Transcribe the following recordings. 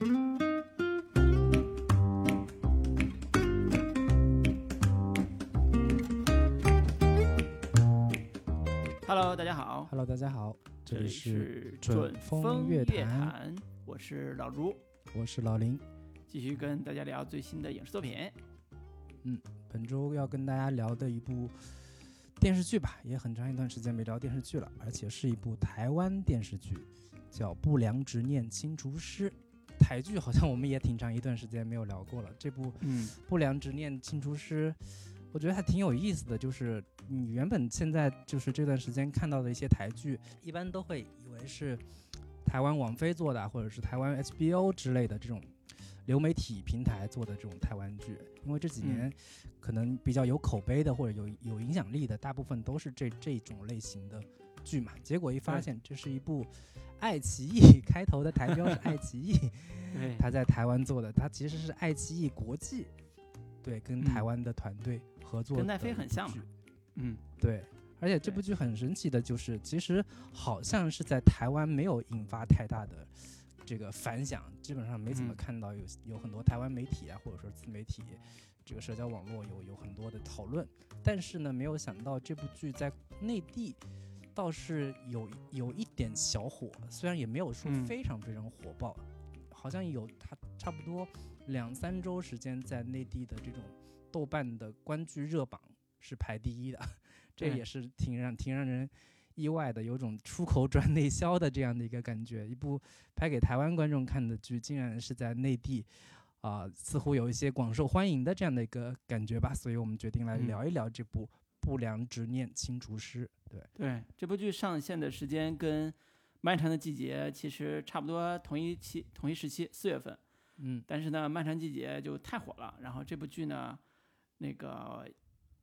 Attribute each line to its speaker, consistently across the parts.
Speaker 1: Hello，大家好
Speaker 2: ，Hello，大家好，这
Speaker 1: 这里
Speaker 2: 里是
Speaker 1: 是
Speaker 2: 准
Speaker 1: 风
Speaker 2: 风乐
Speaker 1: 坛，我是老朱，
Speaker 2: 我是老林。
Speaker 1: 继续跟大家聊最新的影视作品。
Speaker 2: 嗯本周要跟大家聊的一部电视剧吧，也很长一段时间没聊电视剧了，而且是一部台湾电视剧，叫《不良执念清除师》。台剧好像我们也挺长一段时间没有聊过了。这部《
Speaker 1: 嗯
Speaker 2: 不良执念清除师》，我觉得还挺有意思的。就是你原本现在就是这段时间看到的一些台剧，一般都会以为是台湾网飞做的啊，或者是台湾 HBO 之类的这种流媒体平台做的这种台湾剧。因为这几年可能比较有口碑的或者有有影响力的，大部分都是这这种类型的剧嘛。结果一发现，这是一部爱奇艺 开头的台标是爱奇艺。他在台湾做的，他其实是爱奇艺国际，对，跟
Speaker 1: 嗯
Speaker 2: 台湾的团队合作
Speaker 1: 跟奈飞很像嘛嗯
Speaker 2: 对。而且这部剧很神奇的就是，其实好像是在台湾没有引发太大的这个反响，基本上没怎么
Speaker 1: 嗯
Speaker 2: 看到有有很多台湾媒体啊，或者说自媒体，这个社交网络有有很多的讨论。但是呢，没有想到这部剧在内地倒是有有一点小火，虽然也没有说
Speaker 1: 嗯
Speaker 2: 非常非常火爆，好像有它差不多两三周时间在内地的这种豆瓣的观剧热榜是排第一的，这也是挺让挺让人意外的，有种出口转内销的这样的一个感觉。一部拍给台湾观众看的剧，竟然是在内地。啊、似乎有一些广受欢迎的这样的一个感觉吧，所以我们决定来
Speaker 1: 嗯
Speaker 2: 聊一聊这部《不良执念清除师》。对，
Speaker 1: 对，这部剧上线的时间跟《漫长的季节》其实差不多同一期同一时期，四月份。
Speaker 2: 嗯
Speaker 1: 但是呢，《漫长季节》就太火了，然后这部剧呢，那个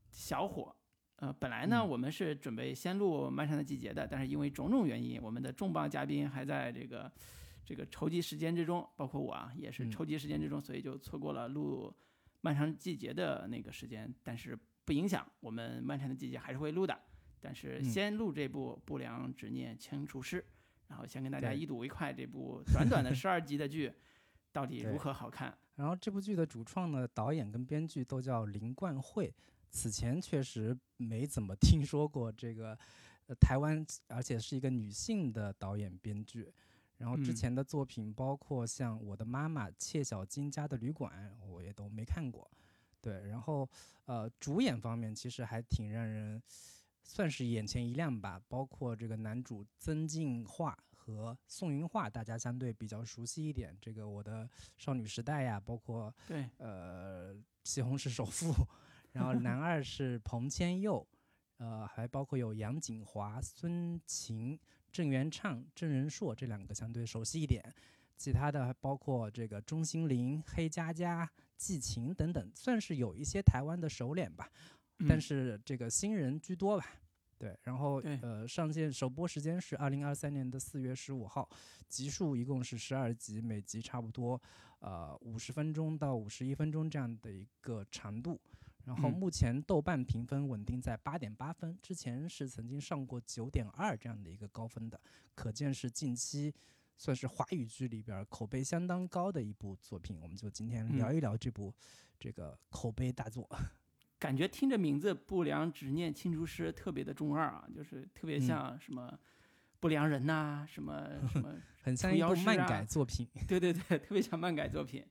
Speaker 1: 小火。呃，本来呢，
Speaker 2: 嗯
Speaker 1: 我们是准备先录《漫长的季节》的，但是因为种种原因，我们的重磅嘉宾还在这个这个筹集时间之中，包括我啊，也是
Speaker 2: 嗯
Speaker 1: 筹集时间之中，所以就错过了录《漫长季节》的那个时间。但是不影响，我们《漫长的季节》还是会录的。但是
Speaker 2: 嗯
Speaker 1: 先录这部《不良执念清除师》，然后先跟大家一睹为快，这部短短的十二集的剧到底如何好看。
Speaker 2: 然后这部剧的主创呢，导演跟编剧都叫林冠慧，此前确实没怎么听说过这个，呃，台湾，而且是一个女性的导演编剧。然后之
Speaker 1: 嗯
Speaker 2: 前的作品包括像《我的妈妈》《切小金家的旅馆》，我也都没看过。对，然后呃，主演方面其实还挺让人算是眼前一亮吧，包括这个男主曾静化和宋云桦，大家相对比较熟悉一点。这个我的少女时代呀，包括
Speaker 1: 对，
Speaker 2: 呃西红柿首富，然后男二是彭千佑，呃，还包括有杨锦华、孙晴、郑元畅、郑仁硕这两个相对熟悉一点。其他的还包括这个钟欣凌、黑佳佳、季晴等等，算是有一些台湾的熟脸吧。但
Speaker 1: 嗯
Speaker 2: 是这个新人居多吧。对，然后呃，上线首播时间是二零二三年的四月十五号，集数一共是十二集，每集差不多呃五十分钟到五十一分钟这样的一个长度。然后
Speaker 1: 嗯
Speaker 2: 目前豆瓣评分稳定在八点八分，之前是曾经上过九点二这样的一个高分的，可见是近期算是华语剧里边儿口碑相当高的一部作品。我们就今天聊
Speaker 1: 嗯
Speaker 2: 一聊这部、这个口碑大作。
Speaker 1: 感觉听着名字“不良执念清除师”特别的中二啊，就是特别
Speaker 2: 嗯
Speaker 1: 像什么不良人呐、什么 什么，
Speaker 2: 很像一部漫
Speaker 1: 啊
Speaker 2: 改作品。
Speaker 1: 对对对，特别像漫改作品。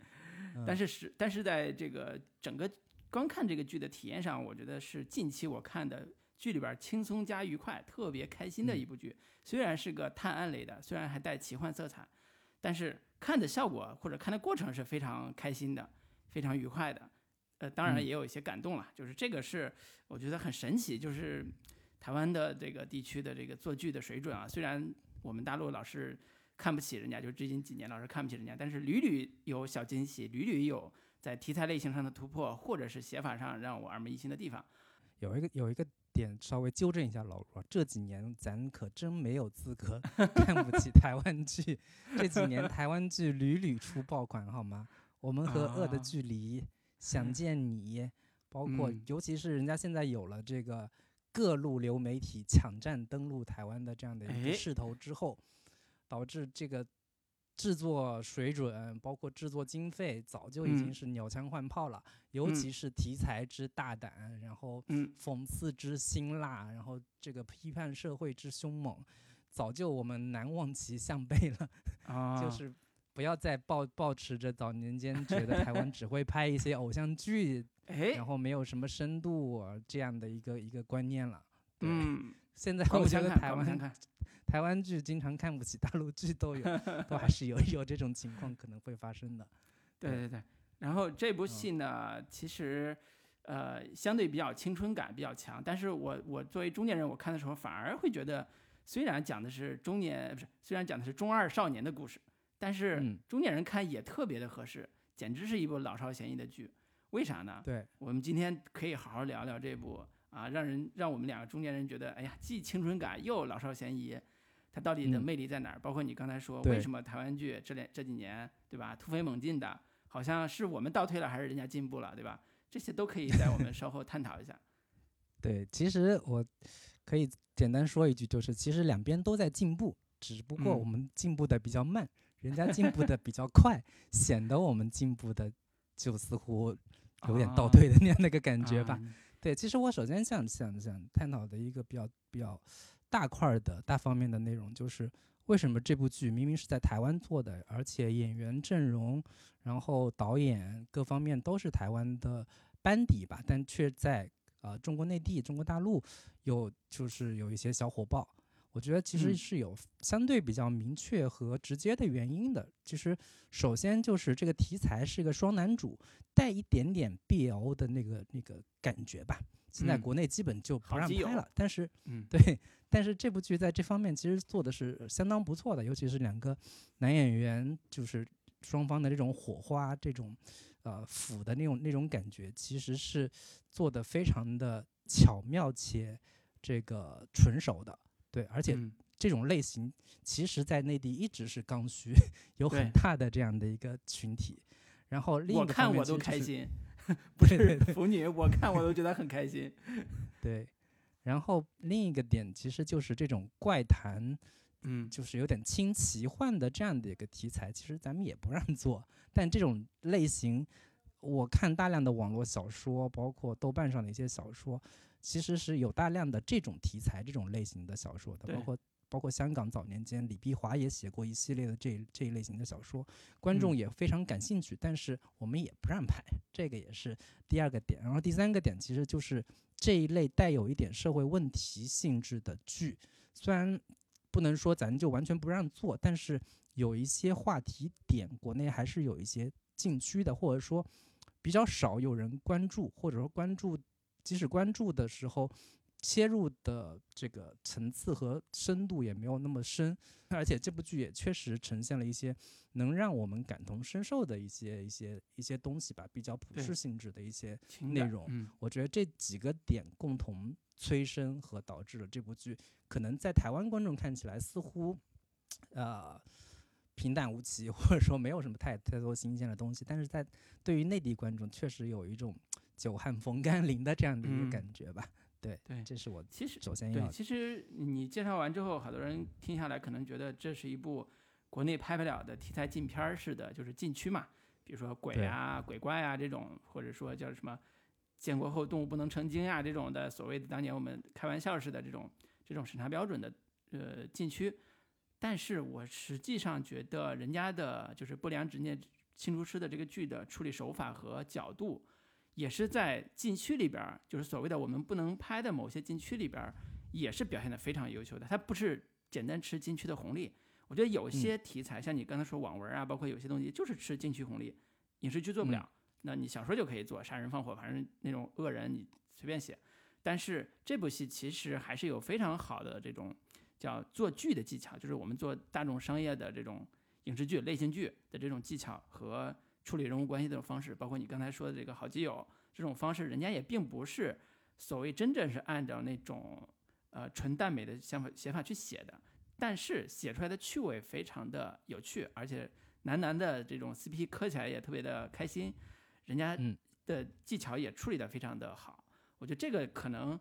Speaker 1: 但
Speaker 2: 嗯
Speaker 1: 是是但是在这个整个观看这个剧的体验上，我觉得是近期我看的剧里边儿轻松加愉快、特别开心的
Speaker 2: 嗯
Speaker 1: 一部剧。虽然是个探案类的，虽然还带奇幻色彩，但是看的效果或者看的过程是非常开心的，非常愉快的。呃，当然
Speaker 2: 嗯
Speaker 1: 也有一些感动了，就是这个是我觉得很神奇，就是台湾的这个地区的这个做剧的水准啊，虽然我们大陆老是看不起人家，就最近几年老是看不起人家，但是屡屡有小惊喜，屡屡有在题材类型上的突破，或者是写法上让我耳目一新的地方。
Speaker 2: 有一个有一个点稍微纠正一下老罗，这几年咱可真没有资格 看不起台湾剧，这几年台湾剧屡屡出爆款，好吗？我们和恶的
Speaker 1: 啊
Speaker 2: 距离、想见你，包括
Speaker 1: 嗯。
Speaker 2: 尤其是人家现在有了这个各路流媒体抢占登陆台湾的这样的一
Speaker 1: 哎
Speaker 2: 个势头之后，导致这个制作水准，包括制作经费，早就已经
Speaker 1: 嗯。
Speaker 2: 是鸟枪换炮了。尤
Speaker 1: 嗯。
Speaker 2: 其是题材之大胆，然后
Speaker 1: 嗯。
Speaker 2: 讽刺之辛辣，然后这个批判社会之凶猛，早就我们难望其项背了。
Speaker 1: 啊，
Speaker 2: 就是不要再抱抱持着早年间觉得台湾 只会拍一些偶像剧，
Speaker 1: 哎
Speaker 2: 然，后没有什么深度、啊、这样的一个一个观念了。对，
Speaker 1: 嗯，
Speaker 2: 现在 我觉得台湾。台湾剧经常看不起大陆剧，都有，都还是有有这种情况可能会发生的。对
Speaker 1: 对对对，然后这部
Speaker 2: 嗯
Speaker 1: 戏呢，其实呃相对比较青春感比较强，但是我我作为中年人，我看的时候反而会觉得，虽然讲的是中年不是，虽然讲的是中二少年的故事，但是
Speaker 2: 嗯
Speaker 1: 中年人看也特别的合适，简直是一部老少咸宜的剧。为啥呢？
Speaker 2: 对，
Speaker 1: 我们今天可以好好聊聊这部啊，让人让我们两个中年人觉得，哎呀，既青春感又老少咸宜，它到底的
Speaker 2: 嗯
Speaker 1: 魅力在哪儿？包括你刚才说，为什么台湾剧这两这几年，对吧，突飞猛进的，好像是我们倒退了，还是人家进步了，对吧？这些都可以在我们稍后探讨一下。
Speaker 2: 对，其实我可以简单说一句，就是其实两边都在进步，只不过
Speaker 1: 嗯
Speaker 2: 我们进步的比较慢，人家进步的比较快，显得我们进步的就似乎有点倒
Speaker 1: 啊
Speaker 2: 退的那样的一个感觉吧。
Speaker 1: 啊
Speaker 2: 对，其实我首先想想想探讨的一个比较比较大块儿的大方面的内容，就是为什么这部剧明明是在台湾做的，而且演员阵容，然后导演各方面都是台湾的班底吧，但却在呃中国内地、中国大陆有就是有一些小火爆。我觉得其实
Speaker 1: 嗯
Speaker 2: 是有相对比较明确和直接的原因的。其实首先就是这个题材是一个双男主，带一点点 BL 的那个那个感觉吧。现在
Speaker 1: 嗯
Speaker 2: 国内基本就不让拍了，但是
Speaker 1: 嗯，
Speaker 2: 对，但是这部剧在这方面其实做的是相当不错的，尤其是两个男演员，就是双方的这种火花，这种呃腐的那种那种感觉，其实是做的非常的巧妙且这个纯熟的。对，而且
Speaker 1: 嗯
Speaker 2: 这种类型其实在内地一直是刚需，有很大的这样的一个群体。然后另一
Speaker 1: 我
Speaker 2: 个方面
Speaker 1: 看我都开心，不是腐女，我看我都觉得很开心。
Speaker 2: 对，然后另一个点其实就是这种怪谈，
Speaker 1: 嗯
Speaker 2: 就是有点轻奇幻的这样的一个题材，其实咱们也不让做。但这种类型，我看大量的网络小说，包括豆瓣上的一些小说，其实是有大量的这种题材、这种类型的小说的，包括。包括香港早年间，李碧华也写过一系列的这这一类型的小说，观众
Speaker 1: 嗯
Speaker 2: 也非常感兴趣，但是我们也不让拍，这个也是第二个点。然后第三个点其实就是这一类带有一点社会问题性质的剧，虽然不能说咱就完全不让做，但是有一些话题点，国内还是有一些禁区的，或者说比较少有人关注，或者说关注，即使关注的时候。切入的这个层次和深度也没有那么深，而且这部剧也确实呈现了一些能让我们感同身受的一些一些一些东西吧，比较普
Speaker 1: 对
Speaker 2: 世性质的一些内容
Speaker 1: 嗯
Speaker 2: 我觉得这几个点共同催生和导致了这部剧可能在台湾观众看起来似乎，呃，平淡无奇，或者说没有什么太太多新鲜的东西，但是在对于内地观众确实有一种久旱逢甘霖的这样的一个
Speaker 1: 嗯
Speaker 2: 感觉吧。对，
Speaker 1: 对
Speaker 2: 这是我
Speaker 1: 其实
Speaker 2: 首先要
Speaker 1: 对，其实你介绍完之后，好多人听下来可能觉得这是一部国内拍不了的题材禁片儿似的，就是禁区嘛，比如说鬼啊、鬼怪啊这种，或者说叫什么建国后动物不能成精啊这种的所谓的当年我们开玩笑似的这种这种审查标准的呃禁区。但是我实际上觉得人家的就是不良执念清除师的这个剧的处理手法和角度，也是在禁区里边儿，就是所谓的我们不能拍的某些禁区里边儿，也是表现得非常优秀的。它不是简单吃禁区的红利。我觉得有些题材，像你刚才说网文啊，包括有些东西就是吃禁区红利，影视剧做不了，那你小说就可以做，杀人放火，反正那种恶人你随便写。但是这部戏其实还是有非常好的这种叫做剧的技巧，就是我们做大众商业的这种影视剧、类型剧的这种技巧和处理人物关系这种方式，包括你刚才说的这个好基友这种方式，人家也并不是所谓真正是按照那种呃纯耽美的想法写法去写的，但是写出来的趣味非常的有趣，而且男男的这种 CP 磕起来也特别的开心，人家
Speaker 2: 嗯
Speaker 1: 的技巧也处理的非常的好。我觉得这个可能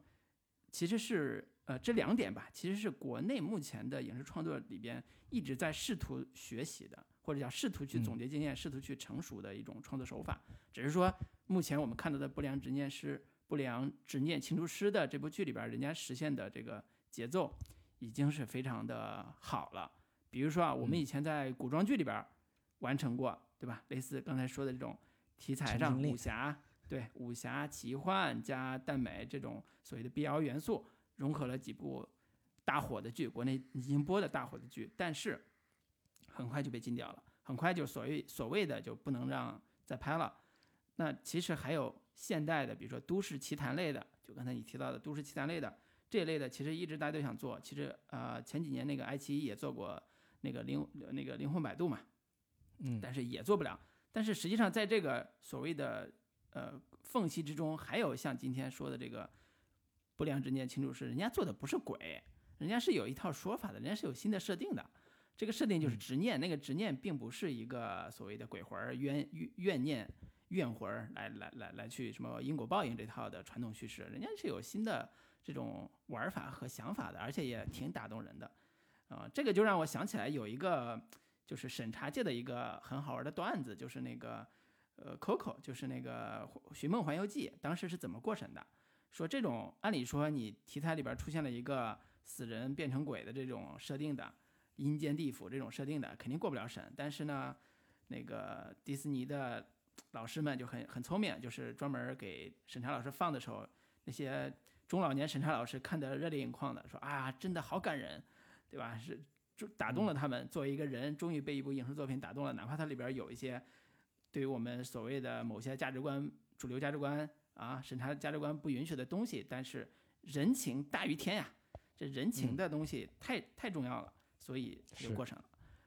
Speaker 1: 其实是呃这两点吧，其实是国内目前的影视创作里边一直在试图学习的，或者叫试图去
Speaker 2: 嗯
Speaker 1: 总结经验、试图去成熟的一种创作手法。只是说，目前我们看到的《不良执念师》《不良执念庆祝师》的这部剧里边，人家实现的这个节奏已经是非常的好了。比如说啊，我们
Speaker 2: 嗯
Speaker 1: 以前在古装剧里边儿完成过，对吧？类似刚才说的这种题材上武侠，对武侠奇幻加耽美这种所谓的 BL 元素，融合了几部大火的剧，国内已经播的大火的剧，但是很快就被禁掉了，很快就所谓所谓的就不能让再拍了。那其实还有现代的，比如说都市奇谈类的，就刚才你提到的都市奇谈类的这一类的，其实一直大家都想做。其实呃前几年那个爱奇艺也做过那个灵那个灵魂摆渡嘛，
Speaker 2: 嗯，
Speaker 1: 但是也做不了。但是实际上，在这个所谓的呃缝隙之中，还有像今天说的这个不良执念庆祝师，人家做的不是鬼，人家是有一套说法的，人家是有新的设定的。这个设定就是
Speaker 2: 嗯
Speaker 1: 执念，那个执念并不是一个所谓的鬼魂儿、冤怨怨念、怨魂儿来来来来去什么因果报应这套的传统叙事，人家是有新的这种玩法和想法的，而且也挺打动人的。啊、这个就让我想起来有一个就是审查界的一个很好玩的段子，就是那个呃 Coco，就是那个《寻梦环游记》，当时是怎么过审的？说这种按理说你题材里边出现了一个死人变成鬼的这种设定的，阴间地府这种设定的，肯定过不了审。但是呢，那个迪士尼的老师们就很很聪明，就是专门给审查老师放的时候，那些中老年审查老师看得热泪盈眶的，说啊，真的好感人，对吧？是就打动了他们。作为一个人，终于被一部影视作品打动了，哪怕它里边有一些对于我们所谓的某些价值观、主流价值观啊、审查价值观不允许的东西，但是人情大于天呀，这人情
Speaker 2: 嗯
Speaker 1: 的东西太、太重要了，所以它就过审了。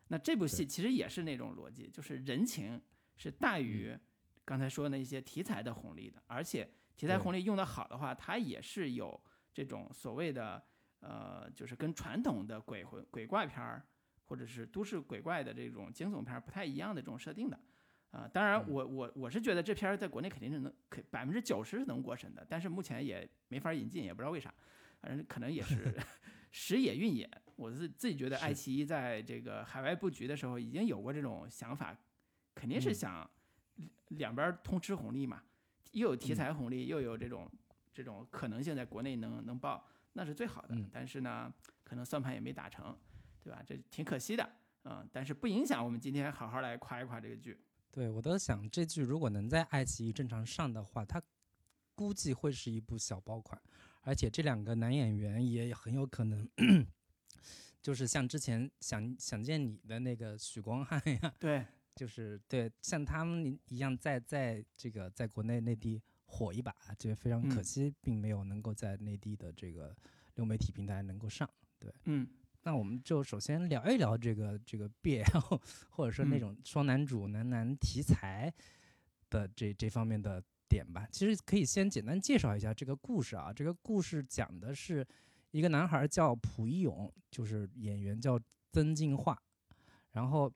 Speaker 1: 那这部戏其实也是那种逻辑，就是人情是大于刚才说的那些题材的红利的，而且题材红利用得好的话，它也是有这种所谓的呃，就是跟传统的鬼魂鬼怪片儿或者是都市鬼怪的这种惊悚片儿不太一样的这种设定的。啊、当然
Speaker 2: 嗯。
Speaker 1: 我我我是觉得这片儿在国内肯定是能可百分之九十是能过审的，但是目前也没法引进，也不知道为啥，反正可能也是时也运也。我自自己觉得爱奇艺在这个海外布局的时候已经有过这种想法，肯定是
Speaker 2: 嗯
Speaker 1: 想两边儿通吃红利嘛，又有题
Speaker 2: 嗯
Speaker 1: 材红利，又有这种这种可能性在国内能能爆，那是最好的。
Speaker 2: 嗯
Speaker 1: 但是呢，可能算盘也没打成，对吧？这挺可惜的。嗯，但是不影响我们今天好好来夸一夸这个剧。
Speaker 2: 对我都想这剧如果能在爱奇艺正常上的话，它估计会是一部小爆款，而且这两个男演员也很有可能。就是像之前想想见你的那个许光汉呀，
Speaker 1: 对，
Speaker 2: 就是对像他们一样在在这个在国内内地火一把，就非常可
Speaker 1: 嗯
Speaker 2: 惜，并没有能够在内地的这个流媒体平台能够上。
Speaker 1: 嗯
Speaker 2: 那我们就首先聊一聊这个这个 BL，或者说那
Speaker 1: 嗯
Speaker 2: 种双男主男男题材的这这方面的点吧。其实可以先简单介绍一下这个故事啊。这个故事讲的是一个男孩叫蒲一勇，就是演员叫曾进化，然后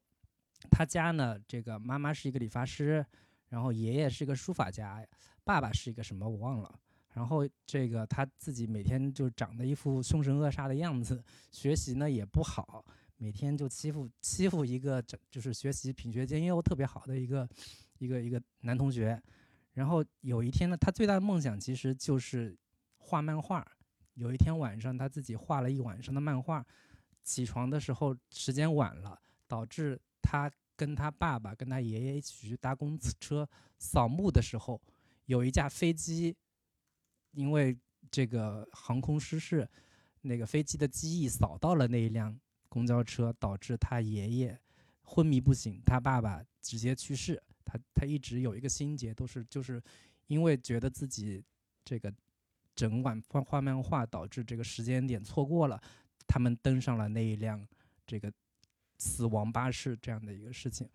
Speaker 2: 他家呢，这个妈妈是一个理发师，然后爷爷是一个书法家，爸爸是一个什么我忘了。然后这个他自己每天就长得一副凶神恶煞的样子，学习呢也不好，每天就欺负欺负一个就是学习品学兼优特别好的一个一个一个男同学。然后有一天呢，他最大的梦想其实就是画漫画。有一天晚上，他自己画了一晚上的漫画，起床的时候时间晚了，导致他跟他爸爸跟他爷爷一起去搭公车扫墓的时候，有一架飞机因为这个航空失事，那个飞机的机翼扫到了那一辆公交车，导致他爷爷昏迷不醒，他爸爸直接去世。他他一直有一个心结，都是就是因为觉得自己这个整晚画画漫画，导致这个时间点错过了，他们登上了那一辆这个死亡巴士这样的一个事情。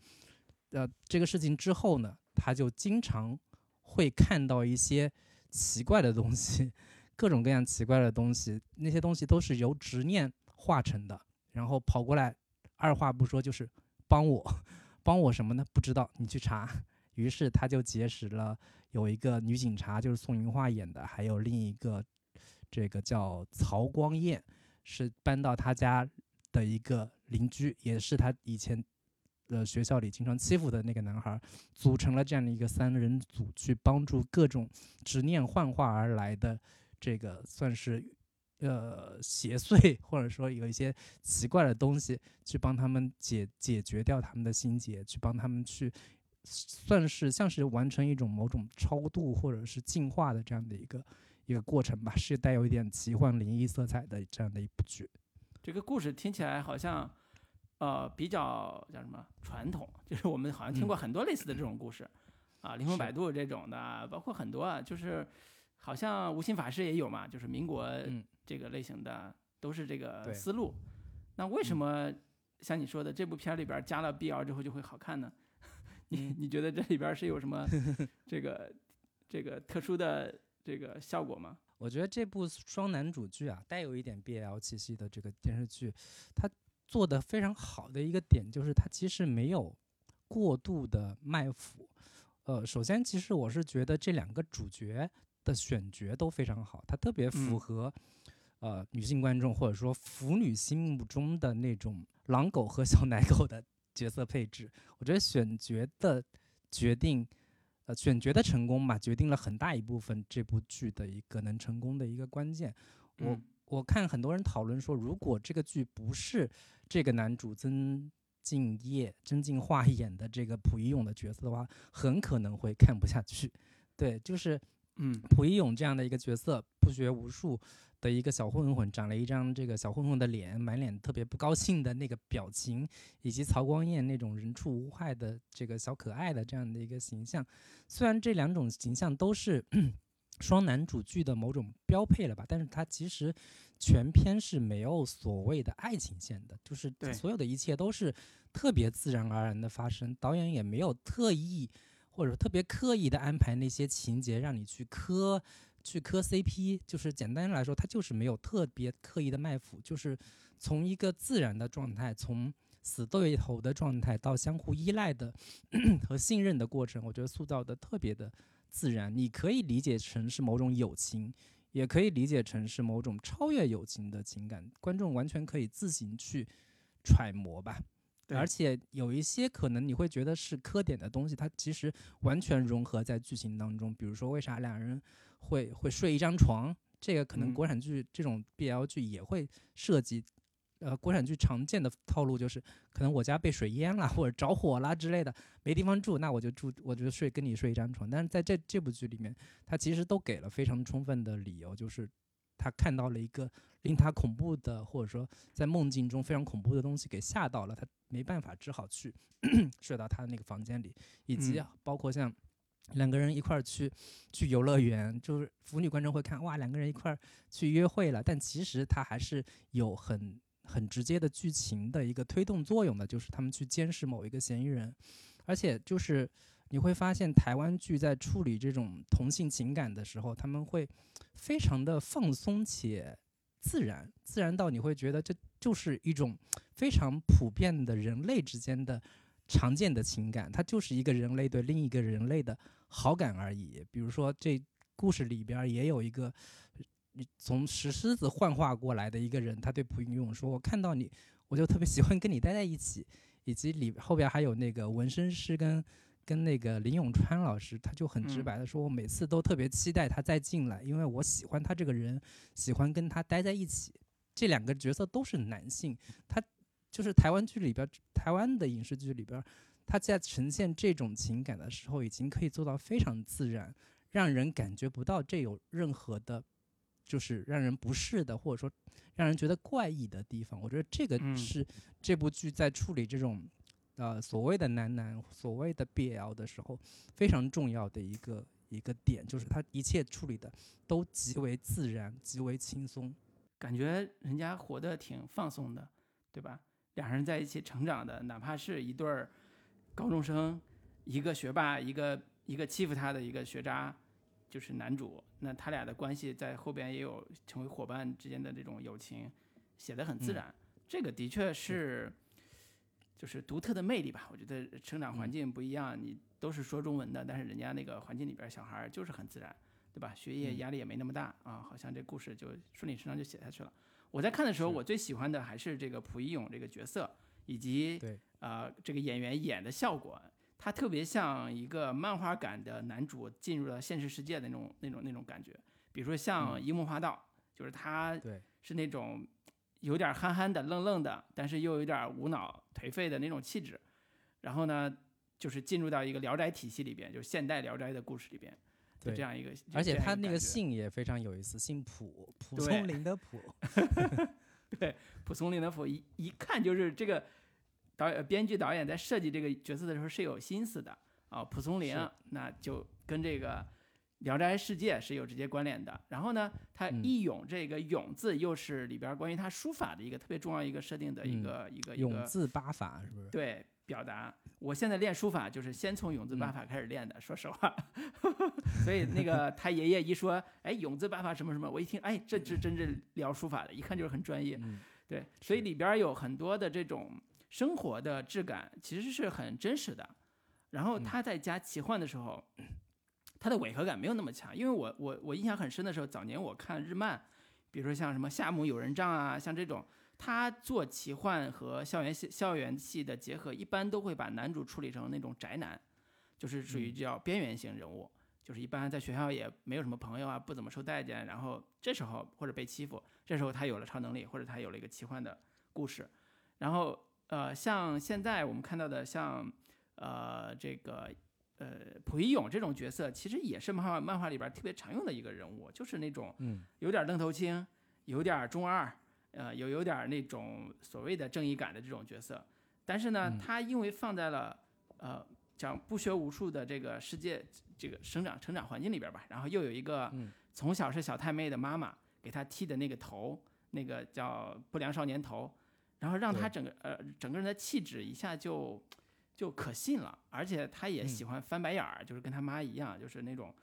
Speaker 2: 呃，这个事情之后呢，他就经常会看到一些奇怪的东西，各种各样奇怪的东西，那些东西都是由执念化成的，然后跑过来，二话不说就是帮我，帮我什么呢？不知道，你去查。于是他就结识了有一个女警察，就是宋云桦演的，还有另一个这个叫曹光彦，是搬到他家的一个邻居，也是他以前的学校里经常欺负的那个男孩，组成了这样的一个三人组，去帮助各种执念幻化而来的这个算是呃邪祟，或者说有一些奇怪的东西，去帮他们解解决掉他们的心结，去帮他们去算是像是完成一种某种超度或者是进化的这样的一个一个过程吧，是带有一点奇幻灵异色彩的这样的一部剧。
Speaker 1: 这个故事听起来好像，呃，比较叫什么传统，就是我们好像听过很多类似的这种故事，啊，灵魂摆。渡这种的，包括很多啊，就是好像无心法师也有嘛，就是民国这个类型的，都是这个思路。那为什么像你说的这部片里边加了 BL 之后就会好看呢？你你觉得这里边是有什么 这个这个特殊的这个效果吗？
Speaker 2: 我觉得这部双男主剧啊，带有一点 BL 气息的这个电视剧，它做的非常好的一个点就是它其实没有过度的卖腐。呃，首先其实我是觉得这两个主角的选角都非常好，它特别符合呃女性观众或者说腐女心目中的那种 狼狗和小奶狗的角色配置。我觉得选角的决定。呃，选角的成功嘛，决定了很大一部分这部剧的一个能成功的一个关键。我我看很多人讨论说，如果这个剧不是这个男主曾敬业、曾敬化 演的这个溥仪勇的角色的话，很可能会看不下去。对，就是，
Speaker 1: 嗯，
Speaker 2: 溥仪勇这样的一个角色，不学无术。的一个小混混，长了一张这个小混混的脸，满脸特别不高兴的那个表情，以及曹光艳那种人畜无害的这个小可爱的这样的一个形象。虽然这两种形象都是 双男主剧的某种标配了吧，但是它其实全篇是没有所谓的爱情线的，就是所有的一切都是特别自然而然的发生，导演也没有特意或者特别刻意的安排那些情节让你去磕。去磕 CP，就是简单来说，它就是没有特别刻意的卖腐，就是从一个自然的状态，从死对头的状态到相互依赖的 和信任的过程，我觉得塑造的特别的自然。你可以理解成是某种友情，也可以理解成是某种超越友情的情感，观众完全可以自行去揣摩吧。而且有一些可能你会觉得是磕点的东西，它其实完全融合在剧情当中。比如说，为啥两人？会会睡一张床，这个可能国产剧这种 BL 剧也会涉及。呃，国产剧常见的套路就是，可能我家被水淹了或者着火了之类的，没地方住，那我就住，我就睡跟你睡一张床。但是在这这部剧里面，他其实都给了非常充分的理由，就是他看到了一个令他恐怖的，或者说在梦境中非常恐怖的东西给吓到了，他没办法，只好去 睡到他的那个房间里，以及包括像。两个人一块儿去去游乐园，就是腐女观众会看哇，两个人一块儿去约会了。但其实它还是有很很直接的剧情的一个推动作用的，就是他们去监视某一个嫌疑人。而且就是你会发现，台湾剧在处理这种同性情感的时候，他们会非常的放松且自然，自然到你会觉得这就是一种非常普遍的人类之间的常见的情感，它就是一个人类对另一个人类的。好感而已。比如说，这故事里边也有一个从石狮子幻化过来的一个人，他对蒲云勇说：“我看到你，我就特别喜欢跟你待在一起。”以及里后边还有那个纹身师跟跟那个林永川老师，他就很直白的说：“我每次都特别期待他再进来，因为我喜欢他这个人，喜欢跟他待在一起。”这两个角色都是男性，他就是台湾剧里边，台湾的影视剧里边。他在呈现这种情感的时候，已经可以做到非常自然，让人感觉不到这有任何的，就是让人不适的，或者说让人觉得怪异的地方。我觉得这个是这部剧在处理这种呃所谓的男男、所谓的 BL 的时候非常重要的一个一个点，就是他一切处理的都极为自然、极为轻松，
Speaker 1: 感觉人家活得挺放松的，对吧？两人在一起成长的，哪怕是一对儿。高中生，一个学霸，一个一个欺负他的一个学渣，就是男主。那他俩的关系在后边也有成为伙伴之间的这种友情，写得很自然。这个的确是，就是独特的魅力吧。我觉得成长环境不一样，你都是说中文的，但是人家那个环境里边小孩就是很自然，对吧？学业压力也没那么大啊，好像这故事就顺理成章就写下去了。我在看的时候，我最喜欢的还是这个蒲一勇这个角色，以及。呃这个演员演的效果，他特别像一个漫画感的男主进入了现实世界的那种那种那种感觉。比如说像樱木花道，就是他
Speaker 2: 对，
Speaker 1: 是那种有点憨憨的、愣愣的，但是又有点无脑颓废的那种气质。然后呢，就是进入到一个聊斋体系里边，就是现代聊斋的故事里边，就
Speaker 2: 对
Speaker 1: 这样一个。
Speaker 2: 而且他那个姓也非常有意思，姓蒲，蒲松龄的蒲。
Speaker 1: 对蒲松龄的蒲一一看就是这个导演、编剧、导演在设计这个角色的时候是有心思的啊。蒲松龄那就跟这个《聊斋世界》是有直接关联的。然后呢，他
Speaker 2: 嗯
Speaker 1: 义勇这个“勇”字又是里边关于他书法的一个特别重要一个设定的一
Speaker 2: 嗯
Speaker 1: 个、一个一
Speaker 2: 永
Speaker 1: 个
Speaker 2: 字八法是不是？
Speaker 1: 对表达。我现在练书法就是先从永字八
Speaker 2: 嗯
Speaker 1: 法开始练的，说实话。所以那个 他爷爷一说，哎，永字八法什么什么，我一听，哎，这是真是聊书法的，一看就是很专业。
Speaker 2: 嗯，
Speaker 1: 对，所以里边有很多的这种生活的质感，其实是很真实的。然后
Speaker 2: 嗯
Speaker 1: 他在加奇幻的时候，他的违和感没有那么强。因为我我我印象很深的时候，早年我看日漫，比如说像什么《夏目友人帐》啊，像这种，他做奇幻和校园戏校园系的结合，一般都会把男主处理成那种宅男，就是属于叫边缘型人物。就是一般在学校也没有什么朋友啊，不怎么受待见，然后这时候或者被欺负，这时候他有了超能力，或者他有了一个奇幻的故事，然后呃，像现在我们看到的像呃这个呃溥仪勇这种角色，其实也是漫画漫画里边特别常用的一个人物，就是那种
Speaker 2: 嗯。
Speaker 1: 有点愣头青，有点中二，呃，有有点那种所谓的正义感的这种角色，但是呢，
Speaker 2: 嗯。
Speaker 1: 他因为放在了呃讲不学无术的这个世界这个生长成长环境里边吧，然后又有一个
Speaker 2: 嗯。
Speaker 1: 从小是小太妹的妈妈给他剃的那个头，那个叫不良少年头，然后让他整个呃整个人的气质一下就就可信了，而且他也
Speaker 2: 嗯
Speaker 1: 喜欢翻白眼儿，就是跟他妈一样，就是那种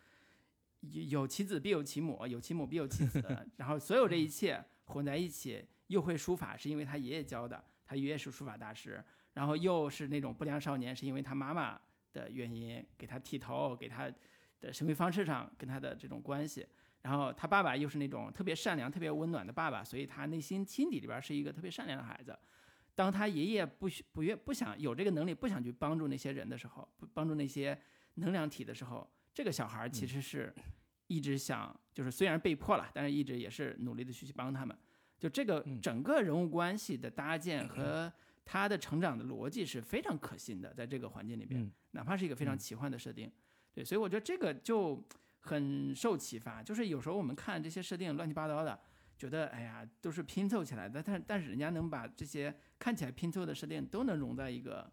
Speaker 1: 有有其子必有其母，有其母必有其子，然后所有这一切混在一起，又会书法是因为他爷爷教的，他爷爷是书法大师，然后又是那种不良少年是因为他妈妈的原因给他剃头，给他的行为方式上跟他的这种关系。然后他爸爸又是那种特别善良、特别温暖的爸爸，所以他内心心底里边是一个特别善良的孩子。当他爷爷不许不愿不想有这个能力，不想去帮助那些人的时候，不帮助那些能量体的时候，这个小孩其实是一直想，就是虽然被迫了，但是一直也是努力的去去帮他们。就这个
Speaker 2: 嗯。
Speaker 1: 整个人物关系的搭建和他的成长的逻辑是非常可信的，在这个环境里边，
Speaker 2: 嗯。
Speaker 1: 哪怕是一个非常
Speaker 2: 嗯。
Speaker 1: 奇幻的设定，对，所以我觉得这个就很受启发。就是有时候我们看这些设定乱七八糟的，觉得哎呀都是拼凑起来的，但但是人家能把这些看起来拼凑的设定都能融在一个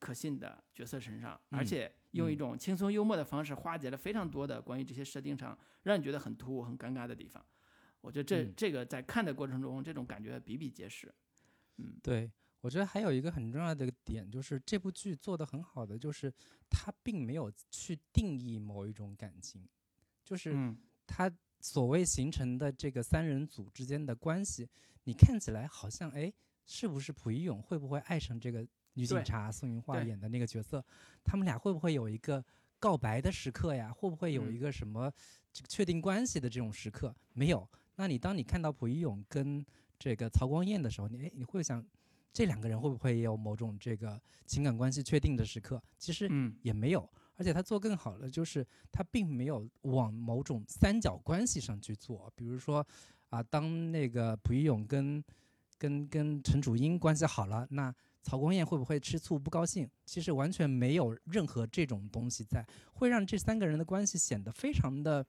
Speaker 1: 可信的角色身上，而
Speaker 2: 嗯
Speaker 1: 且用一
Speaker 2: 嗯
Speaker 1: 种轻松幽默的方式化解了非常多的关于这些设定上让你觉得很突兀、很尴尬的地方。我觉得这、
Speaker 2: 嗯
Speaker 1: 这个在看的过程中，这种感觉比比皆是。嗯，
Speaker 2: 对，我觉得还有一个很重要的点，就是这部剧做的很好的，就是它并没有去定义某一种感情，就是
Speaker 1: 嗯
Speaker 2: 它所谓形成的这个三人组之间的关系，你看起来好像哎，是不是溥仪勇会不会爱上这个女警察宋云画演的那个角色？他们俩会不会有一个告白的时刻呀？会不会有
Speaker 1: 嗯
Speaker 2: 一个什么这个确定关系的这种时刻？没有。那你当你看到溥仪勇跟这个曹光艳的时候，你哎你会想，这两个人会不会也有某种这个情感关系确定的时刻？其实
Speaker 1: 嗯
Speaker 2: 也没有，而且他做更好的就是他并没有往某种三角关系上去做，比如说啊，当那个溥仪勇跟跟跟陈楚英关系好了，那曹光彦会不会吃醋不高兴？其实完全没有任何这种东西在，会让这三个人的关系显得非常的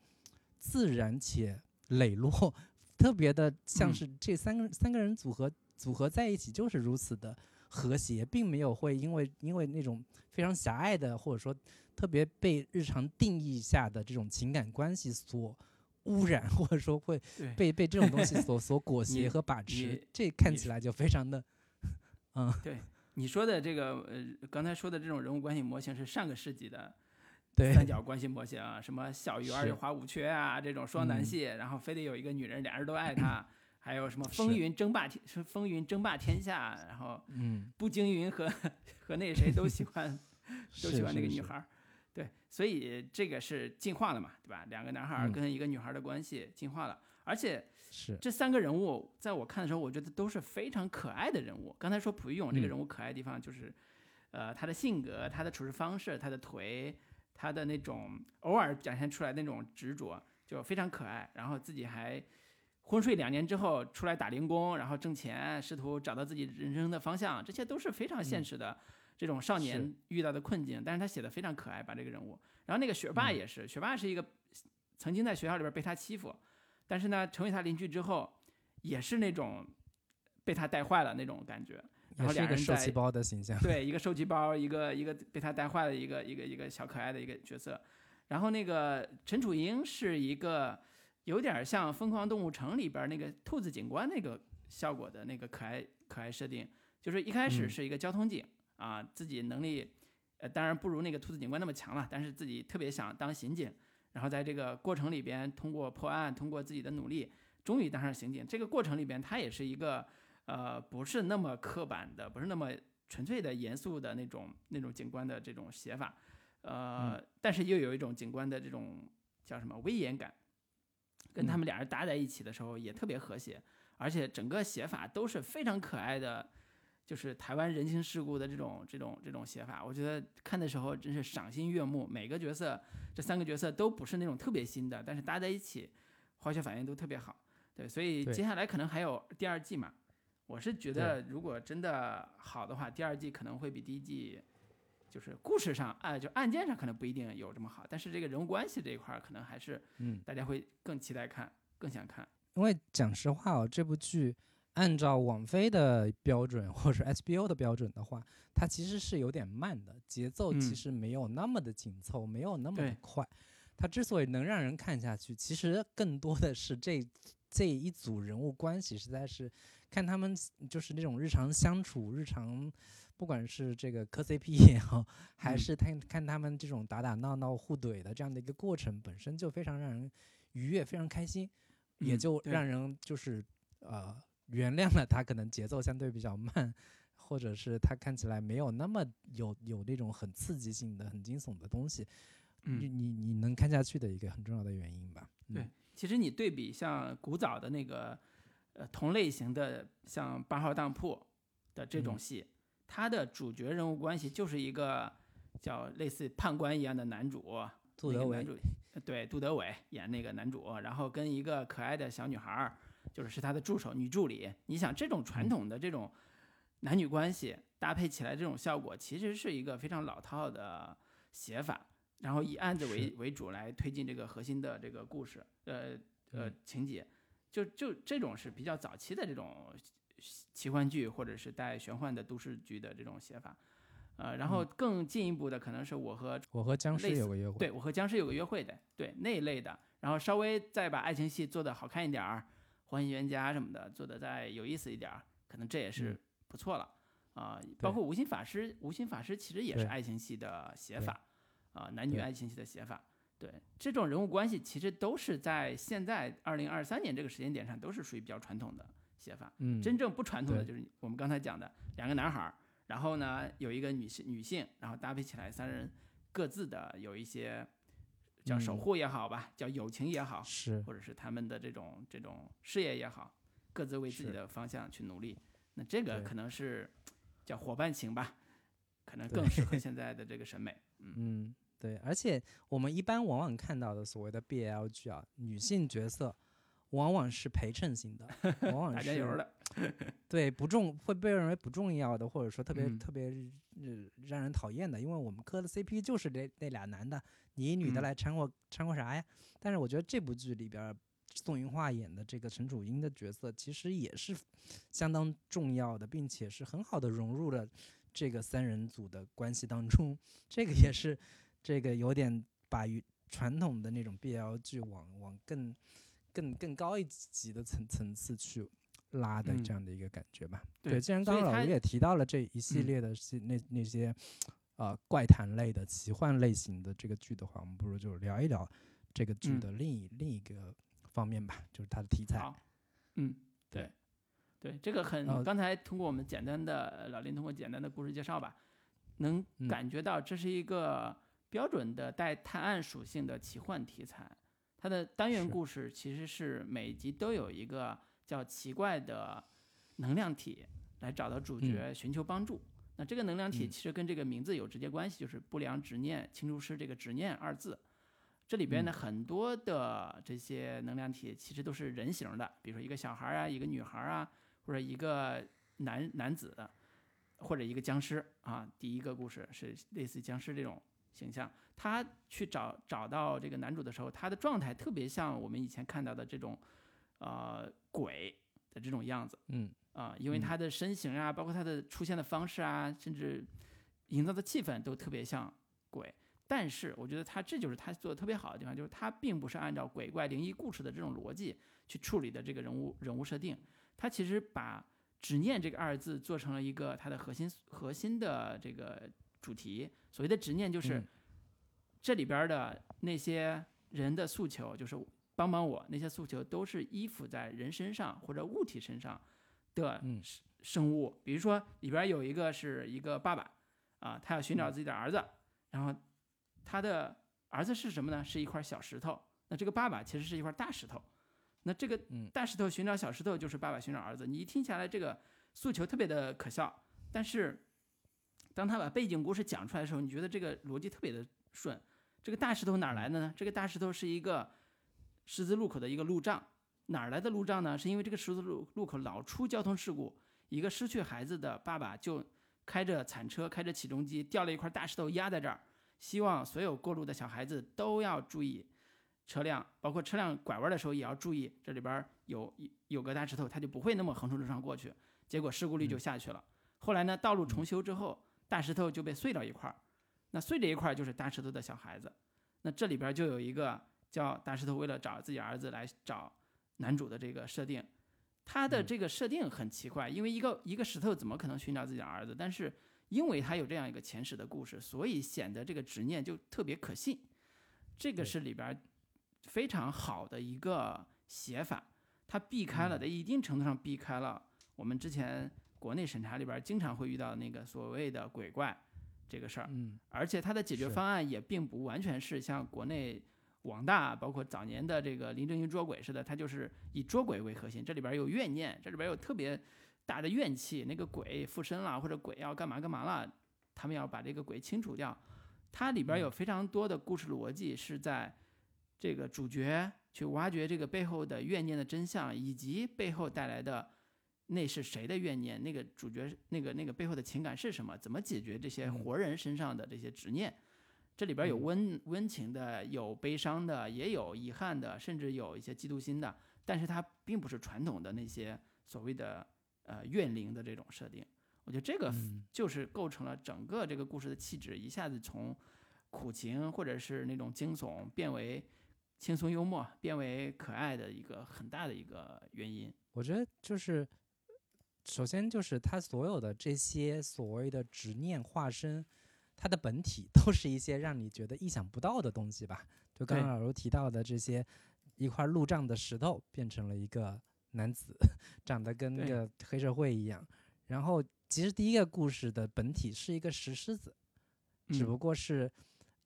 Speaker 2: 自然且磊落，特别的像
Speaker 1: 嗯
Speaker 2: 是这三个、三个人组合组合在一起就是如此的和谐，并没有会因为因为那种非常狭隘的或者说特别被日常定义下的这种情感关系所污染，或者说会被被这种东西 所所裹挟和把持，这看起来就非常的，嗯，
Speaker 1: 对，你说的这个呃，刚才说的这种人物关系模型是上个世纪的
Speaker 2: 对
Speaker 1: 三角关系模型啊，什么小鱼儿
Speaker 2: 是
Speaker 1: 有花无缺啊，这种双男
Speaker 2: 嗯。
Speaker 1: 系，然后非得有一个女人，俩人都爱他，还有什么风云争霸天，是风云争霸天下，然后
Speaker 2: 嗯，
Speaker 1: 步惊云和和那谁都喜欢都喜欢那个女孩儿，对，所以这个是进化了嘛，对吧？两个男孩跟一个女孩儿的关系进化了，而且
Speaker 2: 是
Speaker 1: 这三个人物在我看的时候，我觉得都是非常可爱的人物。刚才说溥仪勇这个
Speaker 2: 嗯
Speaker 1: 人物可爱的地方，就是呃，他的性格、他的处事方式、他的腿、他的那种偶尔展现出来那种执着，就非常可爱。然后自己还昏睡两年之后出来打零工，然后挣钱，试图找到自己人生的方向，这些都是非常现实的这种少年遇到的困境。但是他写的非常可爱，把这个人物。然后那个学霸也是，学霸是一个曾经在学校里边被他欺负，但是呢，成为他邻居之后，也是那种被他带坏了那种感觉。然后两个人
Speaker 2: 受气包的形象，
Speaker 1: 对，一个受气包，一个一个被他带坏的一个一个一个小可爱的一个角色。然后那个陈楚英是一个有点像《疯狂动物城》里边那个兔子警官那个效果的那个可爱可爱设定，就是一开始是一个交通警啊，自己能力呃当然不如那个兔子警官那么强了，但是自己特别想当刑警。然后在这个过程里边，通过破案，通过自己的努力，终于当上刑警。这个过程里边，他也是一个。呃，不是那么刻板的，不是那么纯粹的严肃的那种那种警官的这种写法，呃，但是又有一种警官的这种叫什么威严感，跟他们俩人搭在一起的时候也特别和谐，而且整个写法都是非常可爱的，就是台湾人情世故的这种这种这种写法，我觉得看的时候真是赏心悦目。每个角色，这三个角色都不是那种特别新的，但是搭在一起，化学反应都特别好。对，所以接下来可能还有第二季嘛。我是觉得，如果真的好的话，第二季可能会比第一季，就是故事上，哎，就案件上可能不一定有这么好，但是这个人物关系这一块儿，可能还是，
Speaker 2: 嗯，
Speaker 1: 大家会更期待看，更想看。
Speaker 2: 因为讲实话哦，这部剧按照网飞的标准或者 HBO 的标准的话，它其实是有点慢的，节奏其实没有那么的紧凑，没有那么的快。它之所以能让人看下去，其实更多的是这这一组人物关系实在是。看他们就是那种日常相处，日常不管是这个磕 CP 也好，还是看看他们这种打打闹闹互怼的这样的一个过程，本身就非常让人愉悦，非常开心，也就让人就是呃原谅了他可能节奏相对比较慢，或者是他看起来没有那么有有那种很刺激性的、很惊悚的东西，你你你能看下去的一个很重要的原因吧？
Speaker 1: 对，其实你对比像古早的那个。呃，同类型的像八号当铺的这种戏，它的主角人物关系就是一个叫类似判官一样的男主，
Speaker 2: 杜德伟，
Speaker 1: 对，杜德伟演那个男主，然后跟一个可爱的小女孩儿，就是是他的助手女助理。你想这种传统的这种男女关系搭配起来这种效果，其实是一个非常老套的写法，然后以案子为为主来推进这个核心的这个故事，呃呃情节。就就这种是比较早期的这种奇幻剧，或者是带玄幻的都市剧的这种写法，呃，然后更进一步的可能是我和
Speaker 2: 我和僵尸有个约会，
Speaker 1: 对我和僵尸有个约会的，对那一类的，然后稍微再把爱情戏做的好看一点儿，欢喜冤家什么的做的再有意思一点儿，可能这也是不错了啊。包括无心法师，无心法师其实也是爱情戏的写法啊，男女爱情戏的写法。对这种人物关系，其实都是在现在二零二三年这个时间点上，都是属于比较传统的写法。
Speaker 2: 嗯，
Speaker 1: 真正不传统的就是我们刚才讲的两个男孩儿，然后呢有一个女性女性，然后搭配起来三人各自的有一些叫守护也好吧，叫友情也好，
Speaker 2: 是
Speaker 1: 或者是他们的这种这种事业也好，各自为自己的方向去努力。那这个可能是叫伙伴情吧，可能更适合 现在的这个审美。
Speaker 2: 嗯。对，而且我们一般往往看到的所谓的 BLG 啊，女性角色往往是陪衬型的，往往是 对不重会被认为不重要的，或者说特别特别让人讨厌的，因为我们磕的 CP 就是那那俩男的，你一女的来掺和掺和啥呀？但是我觉得这部剧里边宋云桦演的这个陈楚英的角色，其实也是相当重要的，并且是很好的融入了这个三人组的关系当中，这个也是。这个有点把传统的那种 BL 剧往往更更更高一级的层层次去拉的这样的一个感觉吧。
Speaker 1: 对，
Speaker 2: 既然刚刚老吴也提到了这一系列的系那那些呃怪谈类的奇幻类型的这个剧的话，我们不如就聊一聊这个剧的另一另一个方面吧，就是它的题材。
Speaker 1: 嗯，对，对，这个很刚才通过我们简单的老林通过简单的故事介绍吧，能感觉到这是一个。标准的带探案属性的奇幻题材，它的单元故事其实是每集都有一个叫奇怪的能量体来找到主角寻求帮助。那这个能量体
Speaker 2: 嗯
Speaker 1: 其实跟这个名字有直接关系，就是不良执念清除师这个执念二字。这里边呢，
Speaker 2: 嗯
Speaker 1: 很多的这些能量体其实都是人形的，比如说一个小孩儿啊，一个女孩儿啊，或者一个男男子，或者一个僵尸啊。第一个故事是类似僵尸这种形象，他去找找到这个男主的时候，他的状态特别像我们以前看到的这种呃鬼的这种样子。
Speaker 2: 嗯
Speaker 1: 啊、因为
Speaker 2: 嗯
Speaker 1: 他的身形啊，包括他的出现的方式啊，甚至营造的气氛都特别像鬼。但是我觉得他这就是他做的特别好的地方，就是他并不是按照鬼怪灵异故事的这种逻辑去处理的这个人物人物设定，他其实把执念这个二字做成了一个它的核心核心的这个主题。所谓的执念就是
Speaker 2: 嗯
Speaker 1: 这里边的那些人的诉求，就是帮帮我，那些诉求都是依附在人身上或者物体身上的
Speaker 2: 嗯
Speaker 1: 生生物。比如说里边有一个是一个爸爸啊，他要寻找自己的儿子，然后他的儿子是什么呢？是一块小石头。那这个爸爸其实是一块大石头。那这个
Speaker 2: 嗯
Speaker 1: 大石头寻找小石头，就是爸爸寻找儿子。你一听下来这个诉求特别的可笑，但是当他把背景故事讲出来的时候，你觉得这个逻辑特别的顺。这个大石头哪儿来的呢？这个大石头是一个十字路口的一个路障，哪儿来的路障呢？是因为这个十字路路口老出交通事故，一个失去孩子的爸爸就开着铲车，开着起重机，掉了一块大石头压在这儿，希望所有过路的小孩子都要注意车辆，包括车辆拐弯的时候也要注意，这里边儿有有个大石头，它就不会那么横冲直撞过去，结果事故率就下去了。后来呢，道路重修之后，大石头就被碎到一块儿，那碎这一块儿就是大石头的小孩子。那这里边儿就有一个叫大石头为了找自己儿子来找男主的这个设定，他的
Speaker 2: 嗯
Speaker 1: 这个设定很奇怪，因为一个一个石头怎么可能寻找自己的儿子？但是因为他有这样一个前世的故事，所以显得这个执念就特别可信。这个是里边儿非常好的一个写法，它避开了，
Speaker 2: 嗯
Speaker 1: 在一定程度上避开了我们之前国内审查里边经常会遇到那个所谓的鬼怪这个事儿。
Speaker 2: 嗯
Speaker 1: 而且它的解决方案也并不完全是像国内网大，包括早年的这个林正英捉鬼似的，它就是以捉鬼为核心，这里边有怨念，这里边有特别大的怨气，那个鬼附身了，或者鬼要干嘛干嘛了，他们要把这个鬼清除掉。它里边有非常多的故事逻辑是在这个主角去挖掘这个背后的怨念的真相，以及背后带来的那是谁的怨念，那个主角那个那个背后的情感是什么，怎么解决这些
Speaker 2: 嗯
Speaker 1: 活人身上的这些执念。这里边有
Speaker 2: 嗯
Speaker 1: 温温情的，有悲伤的，也有遗憾的，甚至有一些嫉妒心的。但是它并不是传统的那些所谓的呃怨灵的这种设定。我觉得这个
Speaker 2: 嗯
Speaker 1: 就是构成了整个这个故事的气质，一下子从苦情或者是那种惊悚变为轻松幽默，变为可爱的一个很大的一个原因。
Speaker 2: 我觉得就是，首先就是他所有的这些所谓的执念化身，它的本体都是一些让你觉得意想不到的东西吧。就刚刚老卢提到的这些，一块路障的石头变成了一个男子，长得跟那个黑社会一样。然后其实第一个故事的本体是一个石狮子，只
Speaker 1: 嗯
Speaker 2: 不过是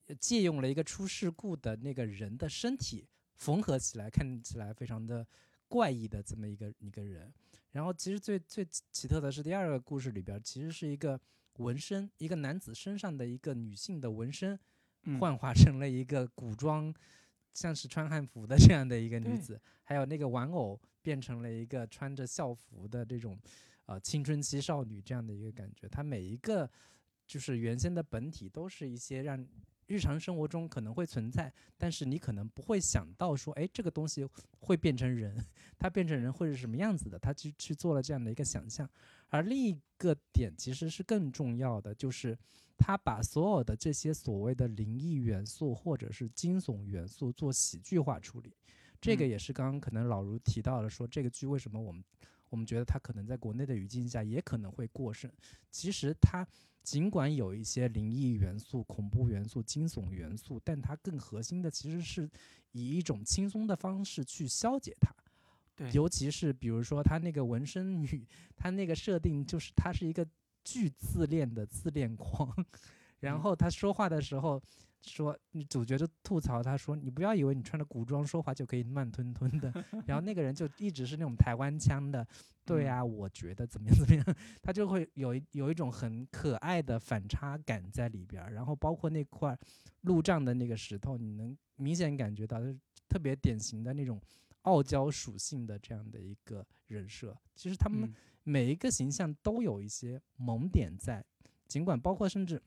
Speaker 2: 呃借用了一个出事故的那个人的身体缝合起来，看起来非常的怪异的这么一个一个人。然后其实最最奇特的是第二个故事里边儿，其实是一个纹身，一个男子身上的一个女性的纹身，
Speaker 1: 嗯
Speaker 2: 幻化成了一个古装，像是穿汉服的这样的一个女子，还有那个玩偶变成了一个穿着校服的这种呃青春期少女这样的一个感觉。它每一个就是原先的本体都是一些让日常生活中可能会存在，但是你可能不会想到说，哎，这个东西会变成人，它变成人会是什么样子的？他去去做了这样的一个想象。而另一个点其实是更重要的，就是他把所有的这些所谓的灵异元素或者是惊悚元素做喜剧化处理。这个
Speaker 1: 嗯
Speaker 2: 也是刚刚可能老卢提到了，说这个剧为什么我们我们觉得它可能在国内的语境下也可能会过剩。其实它尽管有一些灵异元素、恐怖元素、惊悚元素，但它更核心的其实是以一种轻松的方式去消解它。
Speaker 1: 对
Speaker 2: 尤其是比如说他那个纹身女，她那个设定就是她是一个巨自恋的自恋狂，然
Speaker 1: 嗯
Speaker 2: 后她说话的时候，说，你主角就吐槽他说：“你不要以为你穿着古装说话就可以慢吞吞的。”然后那个人就一直是那种台湾腔的，对啊，我觉得怎么样怎么样，他就会有一有一种很可爱的反差感在里边儿。然后包括那块路障的那个石头，你能明显感觉到，就是特别典型的那种傲娇属性的这样的一个人设。其实他们
Speaker 1: 嗯
Speaker 2: 每一个形象都有一些萌点在，尽管包括甚至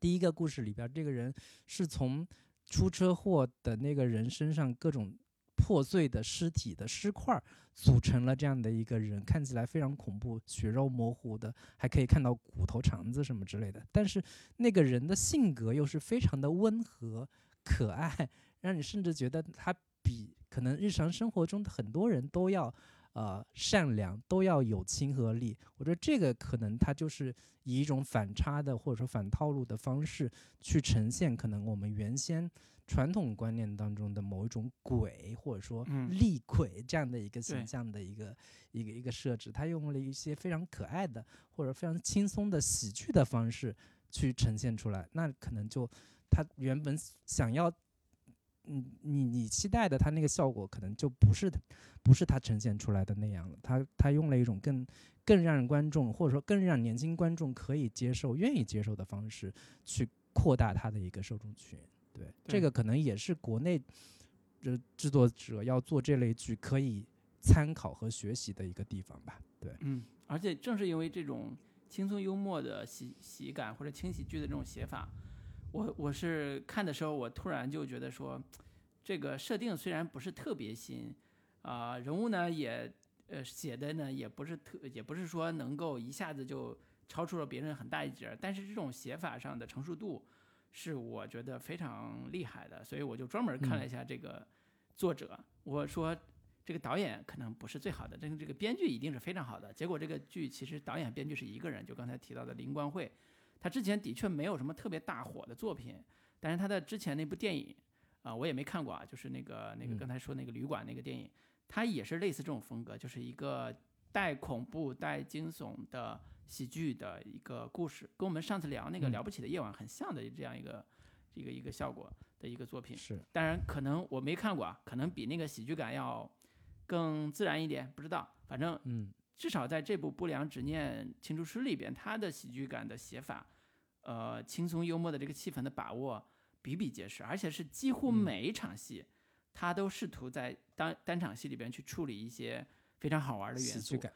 Speaker 2: 第一个故事里边，这个人是从出车祸的那个人身上各种破碎的尸体的尸块组成了这样的一个人，看起来非常恐怖，血肉模糊的，还可以看到骨头肠子什么之类的。但是那个人的性格又是非常的温和可爱，让你甚至觉得他比可能日常生活中的很多人都要。呃，善良都要有亲和力，我觉得这个可能它就是以一种反差的或者说反套路的方式去呈现，可能我们原先传统观念当中的某一种鬼或者说
Speaker 1: 嗯。
Speaker 2: 厉鬼这样的一个形象的一个一个一个设置，他用了一些非常可爱的或者非常轻松的喜剧的方式去呈现出来，那可能就他原本想要。嗯，你你期待的他那个效果可能就不是不是他呈现出来的那样了。他他用了一种更更让观众或者说更让年轻观众可以接受、愿意接受的方式去扩大他的一个受众群。对，这个可能也是国内这制作者要做这类剧可以参考和学习的一个地方吧。对，
Speaker 1: 嗯，而且正是因为这种轻松幽默的喜喜感或者轻喜剧的这种写法，我我是看的时候，我突然就觉得说，这个设定虽然不是特别新，啊、人物呢也呃写的呢也不是特，也不是说能够一下子就超出了别人很大一截儿，但是这种写法上的成熟度是我觉得非常厉害的，所以我就专门看了一下这个作者，我说这个导演可能不是最好的，但是这个编剧一定是非常好的。结果这个剧其实导演编剧是一个人，就刚才提到的林光慧，他之前的确没有什么特别大火的作品，但是他的之前那部电影啊、我也没看过啊，就是那个那个
Speaker 2: 嗯
Speaker 1: 刚才说那个旅馆那个电影，它也是类似这种风格，就是一个带恐怖带惊悚的喜剧的一个故事，跟我们上次聊那个《
Speaker 2: 嗯
Speaker 1: 了不起的夜晚》很像的这样一个一个一个效果的一个作品。
Speaker 2: 是，
Speaker 1: 当然，可能我没看过啊，可能比那个喜剧感要更自然一点，不知道。反正
Speaker 2: 嗯
Speaker 1: 至少在这部《不良执念清除师》里边，他的喜剧感的写法，呃，轻松幽默的这个气氛的把握比比皆是，而且是几乎
Speaker 2: 嗯
Speaker 1: 每一场戏，他都试图在单单场戏里边去处理一些非常好玩的元素。
Speaker 2: 喜剧感，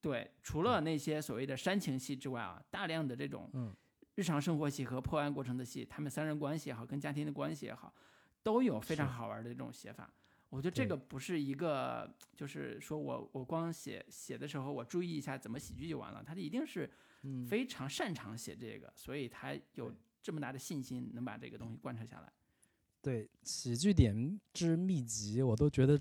Speaker 1: 对，除了那些所谓的煽情戏之外啊，大量的这种
Speaker 2: 嗯
Speaker 1: 日常生活戏和破案过程的戏，他们三人关系也好，跟家庭的关系也好，都有非常好玩的这种写法。我觉得这个不是一个，就是说我我光写写的时候，我注意一下怎么喜剧就完了。它一定是
Speaker 2: 嗯，
Speaker 1: 非常擅长写这个，所以他有这么大的信心能把这个东西贯彻下来。
Speaker 2: 对，喜剧点之秘籍，我都觉得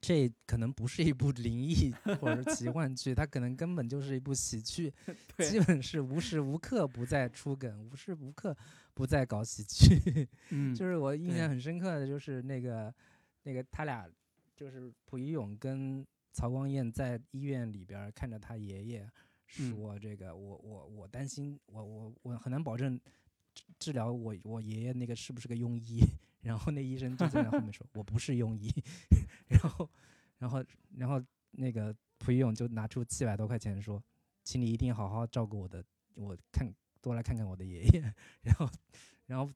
Speaker 2: 这可能不是一部灵异 或者是奇幻剧，它可能根本就是一部喜剧，基本是无时无刻不在出梗，无时无刻不在搞喜剧。
Speaker 1: 嗯
Speaker 2: 就是我印象很深刻的就是那个那个他俩，就是蒲一勇跟曹光彦在医院里边儿看着他爷爷
Speaker 1: 嗯
Speaker 2: 说：“这个我我我担心，我我我很难保证治治疗我我爷爷那个是不是个庸医。”然后那医生就在那后面说：“我不是庸医。”然后然后然后那个蒲一勇就拿出七百多块钱说：“请你一定好好照顾我的，我看多来看看我的爷爷。”然后然后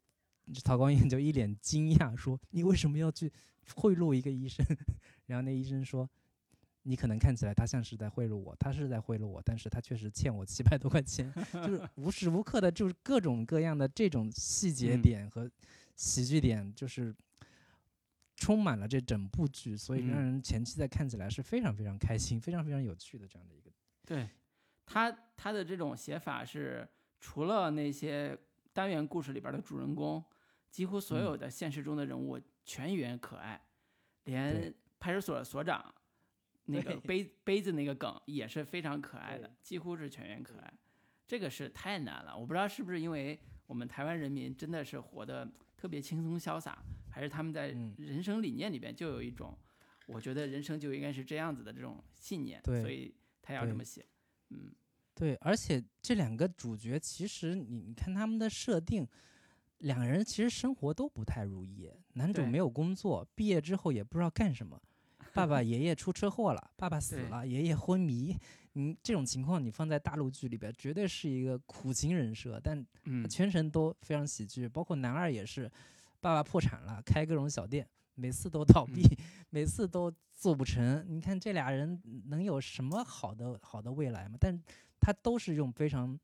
Speaker 2: 曹光彦就一脸惊讶说：“你为什么要去贿赂一个医生？”然后那医生说：“你可能看起来他像是在贿赂我，他是在贿赂我，但是他确实欠我七百多块钱。”就是无时无刻的，就是各种各样的这种细节
Speaker 1: 嗯
Speaker 2: 点和喜剧点，就是充满了这整部剧，所以让
Speaker 1: 嗯
Speaker 2: 人前期在看起来是非常非常开心、非常非常有趣的这样的一个。
Speaker 1: 对他他的这种写法是，除了那些单元故事里边的主人公，几乎所
Speaker 2: 嗯
Speaker 1: 有的现实中的人物全员可爱，连派出所所长那个杯杯子那个梗也是非常可爱的，几乎是全员可爱。这个是太难了，我不知道是不是因为我们台湾人民真的是活得特别轻松潇洒，还是他们在
Speaker 2: 嗯
Speaker 1: 人生理念里边就有一种，我觉得人生就应该是这样子的这种信念，所以他要这么写。嗯，
Speaker 2: 对，而且这两个主角其实你你看他们的设定，两个人其实生活都不太如意。男主没有工作，毕业之后也不知道干什么。爸爸、爷爷出车祸了，爸爸死了，爷爷昏迷。嗯，这种情况你放在大陆剧里边，绝对是一个苦情人设，但
Speaker 1: 嗯，
Speaker 2: 全程都非常喜剧。包括男二也是，爸爸破产了，开各种小店，每次都倒闭，每次都做不成。你看这俩人能有什么好的好的未来吗？但他都是用非常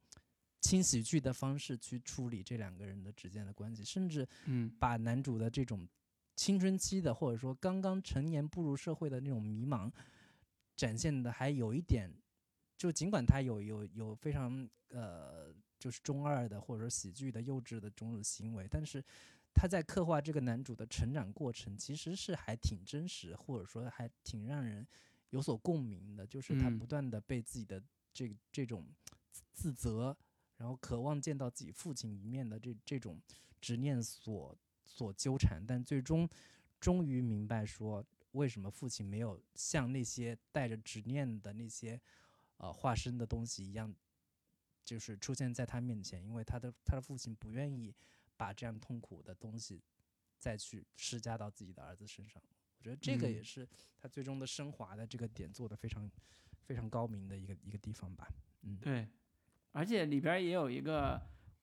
Speaker 2: 轻喜剧的方式去处理这两个人的之间的关系，甚至
Speaker 1: 嗯
Speaker 2: 把男主的这种青春期的或者说刚刚成年步入社会的那种迷茫，展现的还有一点，就尽管他有有有非常呃就是中二的或者说喜剧的幼稚的种种行为，但是他在刻画这个男主的成长过程，其实是还挺真实，或者说还挺让人有所共鸣的，就是他
Speaker 1: 嗯。
Speaker 2: 不断的被自己的这这种自自责，然后渴望见到自己父亲一面的这这种执念所所纠缠，但最终终于明白说，为什么父亲没有像那些带着执念的那些呃化身的东西一样，就是出现在他面前，因为他的他的父亲不愿意把这样痛苦的东西再去施加到自己的儿子身上。我觉得这个也
Speaker 1: 嗯
Speaker 2: 是他最终的升华的这个点做的非常非常高明的一个一个地方吧。嗯，
Speaker 1: 对，而且里边也有一个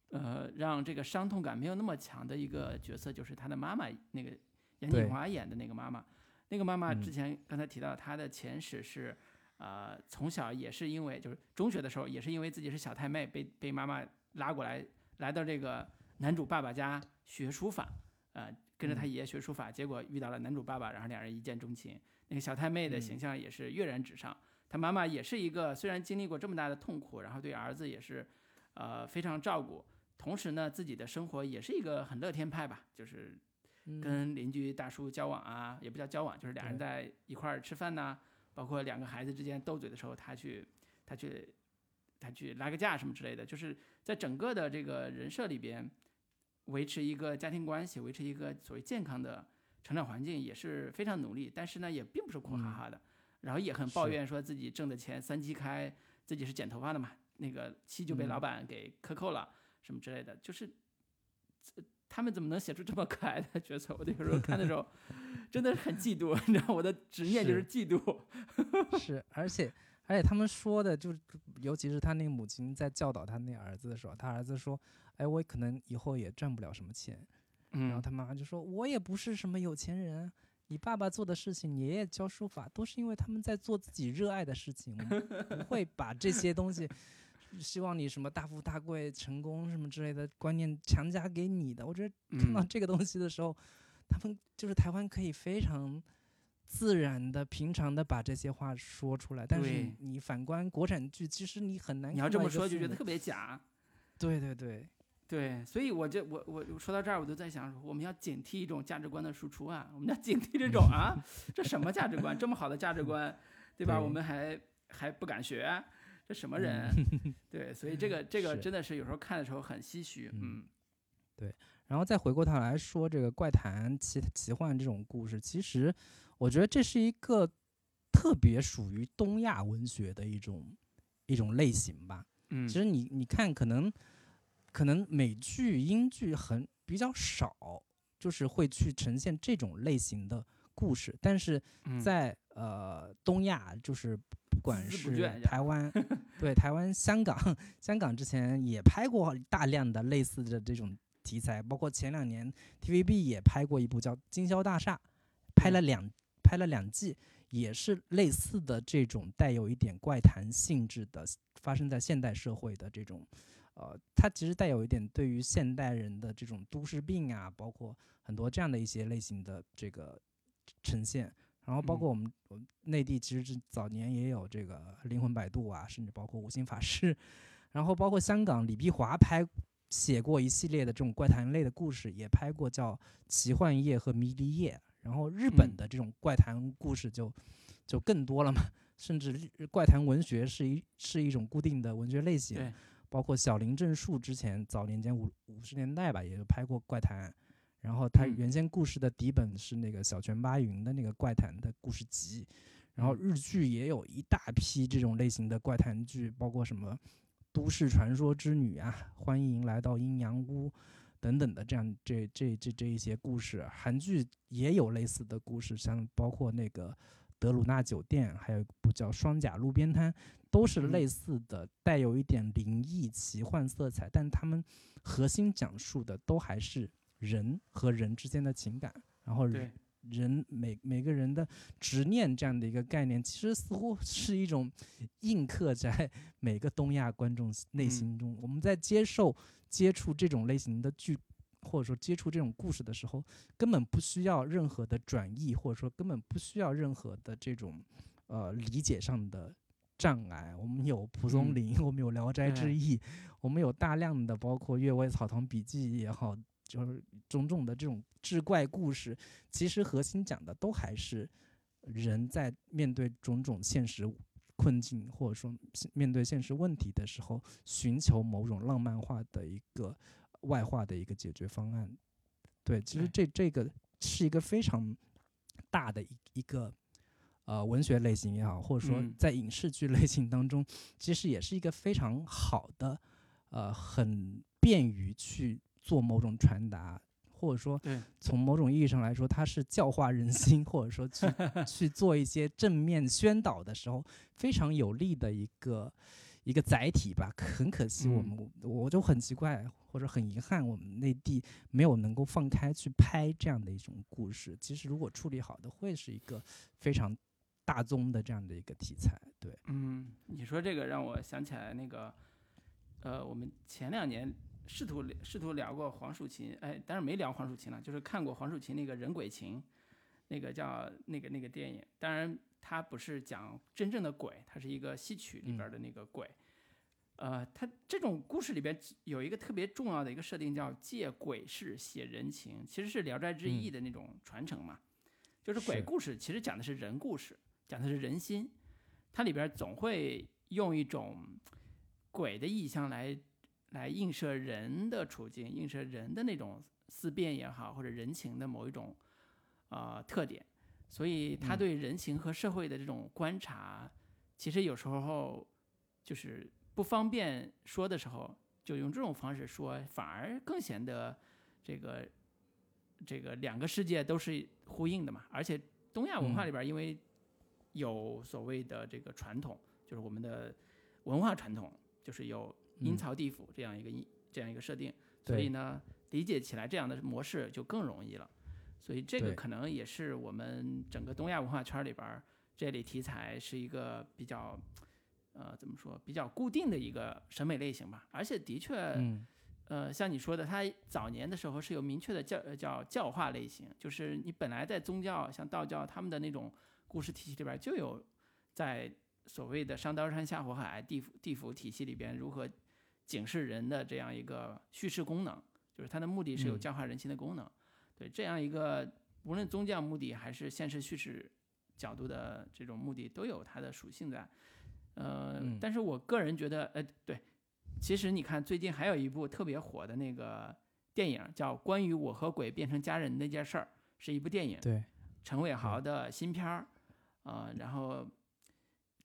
Speaker 1: 呃，让这个伤痛感没有那么强的一个角色，就是他的妈妈，那个杨
Speaker 2: 对
Speaker 1: 锦华演的那个妈妈。那个妈妈之
Speaker 2: 嗯
Speaker 1: 前刚才提到她的前史是，呃，从小也是因为就是中学的时候也是因为自己是小太妹，被被妈妈拉过来来到这个男主爸爸家学书法，呃，跟着他
Speaker 2: 嗯
Speaker 1: 爷爷学书法，结果遇到了男主爸爸，然后两人一见钟情。那个小太妹的形
Speaker 2: 嗯
Speaker 1: 象也是跃然纸上。她妈妈也是一个虽然经历过这么大的痛苦，然后对儿子也是，呃，非常照顾，同时呢，自己的生活也是一个很乐天派吧，就是
Speaker 2: 嗯。
Speaker 1: 跟邻居大叔交往啊，也不叫交往，就是俩人在一块儿吃饭呐、包括两个孩子之间斗嘴的时候，他去他去他去拉个架什么之类的，就是在整个的这个人设里边，维持一个家庭关系，维持一个所谓健康的成长环境也是非常努力，但是呢，也并不是苦哈
Speaker 2: 嗯
Speaker 1: 哈的，然后也很抱怨说自己挣的钱三七开，自己是剪头发的嘛，那个七就被
Speaker 2: 嗯。
Speaker 1: 老板给克扣了，什么之类的，就是。呃他们怎么能写出这么可爱的角色？我有时候看的时候，真的是很嫉妒，你知道，我的执念就是
Speaker 2: 是
Speaker 1: 嫉妒。
Speaker 2: 是，而且而且他们说的就是，尤其是他那个母亲在教导他那儿子的时候，他儿子说：“哎，我可能以后也赚不了什么钱。”然后
Speaker 1: 嗯，
Speaker 2: 他妈妈就说：“我也不是什么有钱人，你爸爸做的事情，你爷爷教书法，都是因为他们在做自己热爱的事情，我们不会把这些东西，希望你什么大富大贵、成功什么之类的观念强加给你的。”我觉得看到
Speaker 1: 嗯
Speaker 2: 这个东西的时候，他们就是台湾可以非常自然的、平常的把这些话说出来，但是你反观国产剧，其实你很难。
Speaker 1: 你要这么说，就觉得特别假。
Speaker 2: 对对对，
Speaker 1: 对，所以我就我我我说到这儿，我就在想，我们要警惕一种价值观的输出啊，我们要警惕这种啊，这什么价值观？这么好的价值观，对吧？
Speaker 2: 对
Speaker 1: 我们还还不敢学，这什么人？对，所以这个这个真的是有时候看的时候很唏嘘，
Speaker 2: 嗯。
Speaker 1: 对
Speaker 2: 然后再回过头来说这个怪谈、奇奇幻这种故事，其实我觉得这是一个特别属于东亚文学的一种一种类型吧。
Speaker 1: 嗯，
Speaker 2: 其实你你看，可能可能美剧、英剧很比较少，就是会去呈现这种类型的故事，但是
Speaker 1: 嗯
Speaker 2: 在呃东亚，就是不管是台湾，对台湾、香港，香港之前也拍过大量的类似的这种题材，包括前两年 TVB 也拍过一部叫《经销大厦》，拍了两拍了两季，也是类似的这种带有一点怪谈性质的，发生在现代社会的这种。呃，它其实带有一点对于现代人的这种都市病啊，包括很多这样的一些类型的这个呈现。然后包
Speaker 1: 嗯
Speaker 2: 括我们我们内地其实是早年也有这个灵魂摆渡啊，甚至包括无心法师，然后包括香港李碧华拍写过一系列的这种怪谈类的故事，也拍过叫《奇幻夜》和《迷离夜》。然后日本
Speaker 1: 嗯
Speaker 2: 的这种怪谈故事就就更多了嘛，甚至怪谈文学是一是一种固定的文学类型。
Speaker 1: 对，
Speaker 2: 包括小林正树之前早年间五五十年代吧，也有拍过怪谈，然后他
Speaker 1: 嗯
Speaker 2: 原先故事的底本是那个小泉八云的那个怪谈的故事集，然后
Speaker 1: 嗯
Speaker 2: 日剧也有一大批这种类型的怪谈剧，包括什么都市传说之女啊，欢迎来到阴阳屋，等等的这样这这这这一些故事。韩剧也有类似的故事，像包括那个德鲁纳酒店，还有一部叫《双甲路边摊》，都是类似的，带有一点灵异奇幻色彩，但他们核心讲述的都还是人和人之间的情感，然后
Speaker 1: 人
Speaker 2: 人每每个人的执念这样的一个概念，其实似乎是一种印刻在每个东亚观众内心中。我们在接受接触这种类型的剧，或者说接触这种故事的时候，根本不需要任何的转译，或者说根本不需要任何的这种呃理解上的障碍。我们有蒲松
Speaker 1: 嗯
Speaker 2: 龄，我们有《聊斋志
Speaker 1: 对
Speaker 2: 异》，我们有大量的包括《阅微草堂笔记》也好，就是种种的这种志怪故事，其实核心讲的都还是人在面对种种现实困境，或者说面对现实问题的时候，寻求某种浪漫化的一个外化的一个解决方案。对，其实这这个是一个非常大的一一个呃文学类型也好，或者说
Speaker 1: 嗯
Speaker 2: 在影视剧类型当中，其实也是一个非常好的呃很便于去做某种传达，或者说
Speaker 1: 对
Speaker 2: 从某种意义上来说，它是教化人心，或者说去 去做一些正面宣导的时候，非常有利的一个一个载体吧。很可惜，我
Speaker 1: 嗯
Speaker 2: 们、我就很奇怪，或者很遗憾，我们内地没有能够放开去拍这样的一种故事。其实如果处理好的，会是一个非常大宗的这样的一个题材。对，
Speaker 1: 嗯，你说这个让我想起来那个，呃，我们前两年试图试图聊过黄蜀芹，哎，当然没聊黄蜀芹了，就是看过黄蜀芹那个《人鬼情》，那个叫那个那个电影。当然，它不是讲真正的鬼，它是一个戏曲里边的那个鬼。呃，它这种故事里边有一个特别重要的一个设定，叫借鬼事写人情，其实是《聊斋志异》的那种传承嘛。就是鬼故事其实讲的是人故事，讲的是人心，它里边总会用一种鬼的意象来来映射人的处境，映射人的那种思辨也好，或者人情的某一种呃特点。所以他
Speaker 2: 嗯
Speaker 1: 对人情和社会的这种观察，其实有时候就是不方便说的时候，就用这种方式说，反而更显得这个这个两个世界都是呼应的嘛。而且东亚文化
Speaker 2: 嗯
Speaker 1: 里边，因为有所谓的这个传统，就是我们的文化传统，就是有阴
Speaker 2: 嗯
Speaker 1: 曹地府这样一个一这样一个设定，所以呢，理解起来这样的模式就更容易了。所以这个可能也是我们整个东亚文化圈里边儿这类题材是一个比较，呃，怎么说，比较固定的一个审美类型吧。而且的确，
Speaker 2: 嗯
Speaker 1: 呃，像你说的，它早年的时候是有明确的教呃叫教化类型，就是你本来在宗教像道教他们的那种故事体系里边儿就有在所谓的上刀山下火海地府地府体系里边如何警示人的这样一个叙事功能，就是它的目的是有
Speaker 2: 嗯
Speaker 1: 教化人心的功能。对这样一个无论宗教目的还是现实叙事角度的这种目的，都有它的属性在。呃，
Speaker 2: 嗯
Speaker 1: 但是我个人觉得，呃，对，其实你看最近还有一部特别火的那个电影，叫《关于我和鬼变成家人那件事儿》，是一部电影，
Speaker 2: 对，
Speaker 1: 陈伟豪的新片儿，啊、然后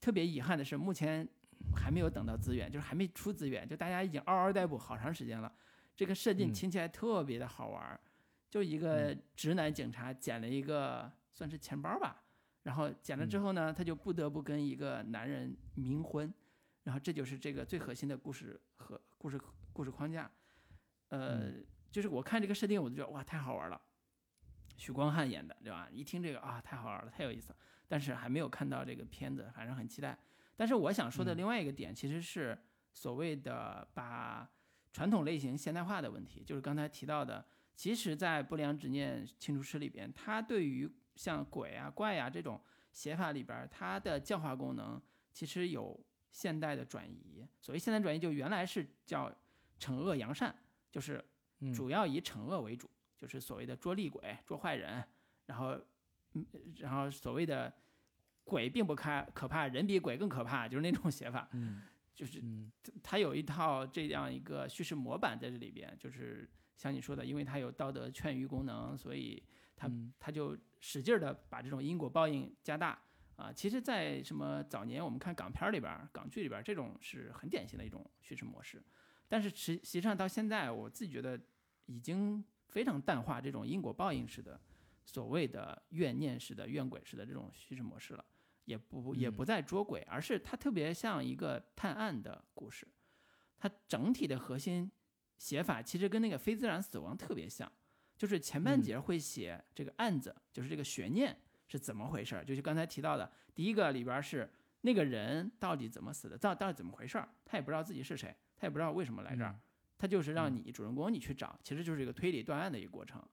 Speaker 1: 特别遗憾的是，目前还没有等到资源，就是还没出资源，就大家已经嗷嗷待哺好长时间了。这个设定
Speaker 2: 嗯
Speaker 1: 听起来特别的好玩儿，就一个直男警察捡了一个算是钱包吧，然后捡了之后呢，他就不得不跟一个男人冥婚，然后这就是这个最核心的故事和故事故事框架。呃，就是我看这个设定，我就觉得哇，太好玩了。许光汉演的，对吧？一听这个啊，太好玩了，太有意思了。但是还没有看到这个片子，反正很期待。但是我想说的
Speaker 2: 嗯
Speaker 1: 另外一个点，其实是所谓的把传统类型现代化的问题，就是刚才提到的，其实，在《不良执念清除师》里边，它对于像鬼啊、怪啊这种写法里边，它的教化功能其实有现代的转移。所谓现代转移，就原来是叫惩恶扬善，就是
Speaker 2: 嗯
Speaker 1: 主要以惩恶为主，就是所谓的捉厉鬼、捉坏人，然后，嗯，然后所谓的鬼并不开可怕，人比鬼更可怕，就是那种写法，
Speaker 2: 嗯
Speaker 1: 就是
Speaker 2: 嗯
Speaker 1: 它有一套这样一个叙事模板在这里边，就是像你说的，因为它有道德劝喻功能，所以它
Speaker 2: 嗯
Speaker 1: 它就使劲的把这种因果报应加大啊。其实，在什么早年我们看港片儿里边儿、港剧里边儿，这种是很典型的一种叙事模式。但是实实际上到现在，我自己觉得已经非常淡化这种因果报应式的所谓的怨念式的怨鬼式的这种叙事模式了，也不也不再捉鬼，而是它特别像一个探案的故事，它整体的核心写法其实跟那个非自然死亡特别像，就是前半节会写这个案子，就是这个悬念是怎么回事儿，就是刚才提到的第一个里边是那个人到底怎么死的，到到底怎么回事儿，他也不知道自己是谁，他也不知道为什么来这儿。他就是让你主人公你去找，其实就是一个推理断案的一个过程。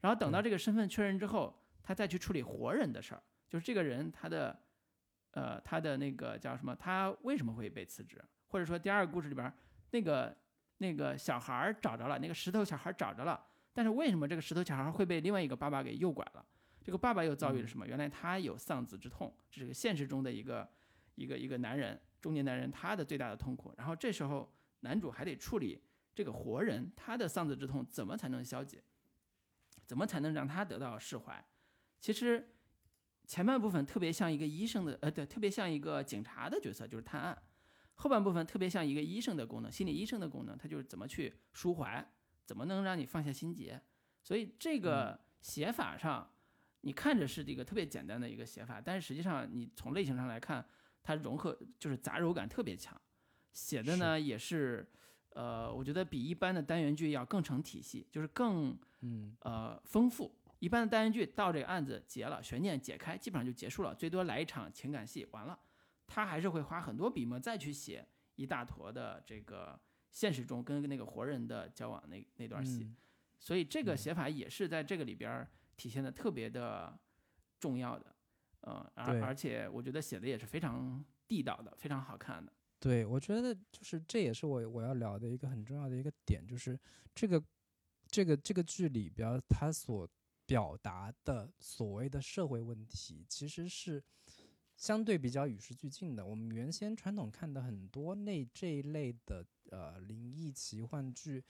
Speaker 1: 然后等到这个身份确认之后，他再去处理活人的事儿，就是这个人他的，呃，他的那个叫什么？他为什么会被辞职？或者说第二个故事里边那个那个小孩找着了，那个石头小孩找着了，但是为什么这个石头小孩会被另外一个爸爸给诱拐了？这个爸爸又遭遇了什么？原来他有丧子之痛，这是个现实中的一个一个一个男人，中年男人他的最大的痛苦。然后这时候男主还得处理。这个活人他的丧子之痛怎么才能消解？怎么才能让他得到释怀？其实前半部分特别像一个医生的，呃，对，特别像一个警察的角色，就是探案；后半部分特别像一个医生的功能，心理医生的功能，他就是怎么去抒怀，怎么能让你放下心结。所以这个写法上，你看着是这个特别简单的一个写法，但是实际上你从类型上来看，它融合就是杂糅感特别强，写的呢也是。呃，我觉得比一般的单元剧要更成体系，就是更
Speaker 2: 嗯
Speaker 1: 呃丰富。一般的单元剧到这个案子结了，悬念解开，基本上就结束了，最多来一场情感戏，完了。他还是会花很多笔墨再去写一大坨的这个现实中跟那个活人的交往那那段戏，所以这个写法也是在这个里边体现的特别的重要的。呃，而而且我觉得写的也是非常地道的，非常好看的。
Speaker 2: 对，我觉得就是这也是我我要聊的一个很重要的一个点，就是这个这个这个剧里边它所表达的所谓的社会问题，其实是相对比较与时俱进的。我们原先传统看的很多那这一类的呃灵异奇幻剧，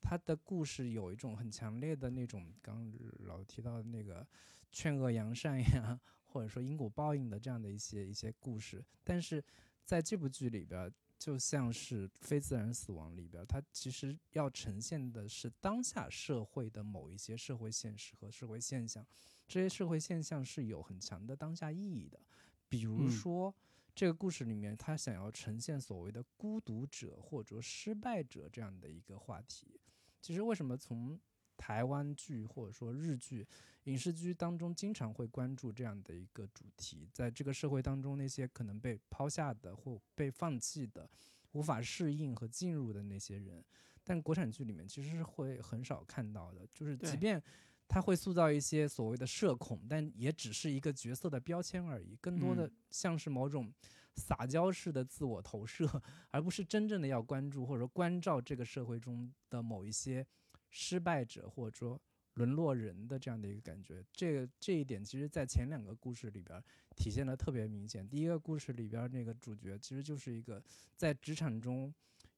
Speaker 2: 它的故事有一种很强烈的那种刚老提到的那个劝恶扬善呀，或者说因果报应的这样的一些一些故事，但是。在这部剧里边，就像是非自然死亡里边，它其实要呈现的是当下社会的某一些社会现实和社会现象，这些社会现象是有很强的当下意义的。比如说，这个故事里面，他想要呈现所谓的孤独者或者失败者这样的一个话题。其实，为什么从台湾剧或者说日剧？影视剧当中经常会关注这样的一个主题，在这个社会当中，那些可能被抛下的或被放弃的、无法适应和进入的那些人，但国产剧里面其实是会很少看到的。就是即便他会塑造一些所谓的社恐，但也只是一个角色的标签而已，更多的像是某种撒娇式的自我投射，而不是真正的要关注或者说关照这个社会中的某一些失败者，或者说。沦落人的这样的一个感觉，这个这一点其实，在前两个故事里边体现的特别明显。第一个故事里边那个主角其实就是一个在职场中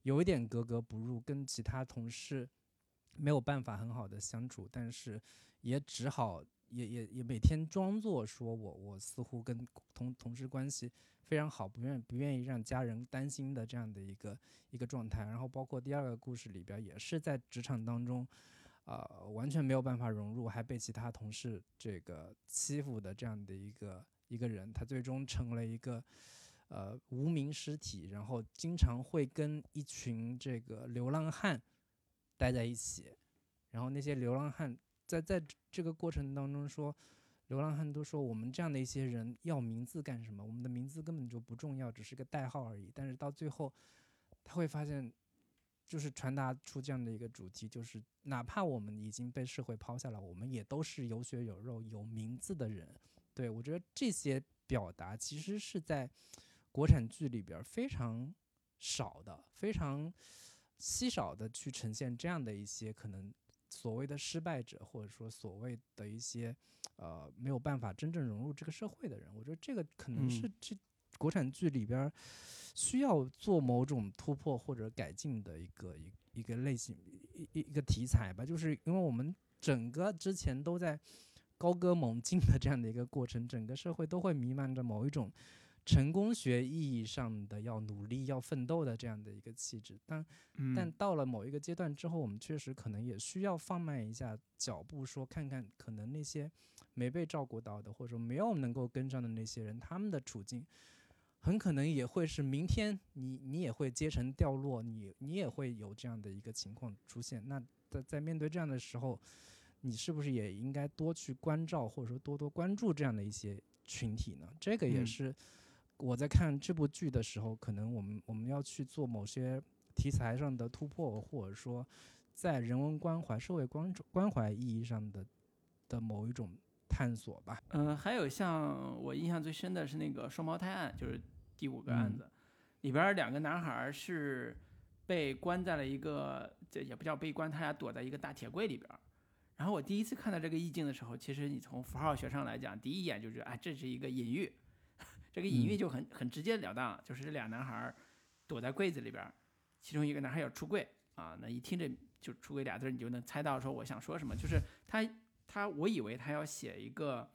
Speaker 2: 有一点格格不入，跟其他同事没有办法很好的相处，但是也只好也也也每天装作说我我似乎跟同同事关系非常好，不愿不愿意让家人担心的这样的一个一个状态。然后包括第二个故事里边也是在职场当中。呃，完全没有办法融入，还被其他同事这个欺负的这样的一个一个人，他最终成了一个呃无名尸体，然后经常会跟一群这个流浪汉待在一起，然后那些流浪汉在在这个过程当中说，流浪汉都说我们这样的一些人要名字干什么？我们的名字根本就不重要，只是个代号而已。但是到最后，他会发现。就是传达出这样的一个主题，就是哪怕我们已经被社会抛下了，我们也都是有血有肉、有名字的人。对我觉得这些表达其实是在国产剧里边非常少的、非常稀少的去呈现这样的一些可能所谓的失败者，或者说所谓的一些呃没有办法真正融入这个社会的人。我觉得这个可能是这国产剧里边。需要做某种突破或者改进的一个一一个类型一一一个题材吧，就是因为我们整个之前都在高歌猛进的这样的一个过程，整个社会都会弥漫着某一种成功学意义上的要努力、要奋斗的这样的一个气质。但但到了某一个阶段之后，我们确实可能也需要放慢一下脚步，说看看可能那些没被照顾到的，或者说没有能够跟上的那些人，他们的处境。很可能也会是明天，你你也会阶层掉落，你你也会有这样的一个情况出现。那在在面对这样的时候，你是不是也应该多去关照，或者说多多关注这样的一些群体呢？这个也是我在看这部剧的时候，可能我们我们要去做某些题材上的突破，或者说在人文关怀、社会关关怀意义上的的某一种。探索吧。
Speaker 1: 嗯，还有像我印象最深的是那个双胞胎案，就是第五个案子，里边两个男孩是被关在了一个，这也不叫被关，他俩躲在一个大铁柜里边。然后我第一次看到这个意境的时候，其实你从符号学上来讲，第一眼就觉得，哎，这是一个隐喻。这个隐喻就很很直截了当，就是这俩男孩躲在柜子里边，其中一个男孩要出柜啊，那一听这就出柜俩字，你就能猜到说我想说什么，就是他。他我以为他要写一个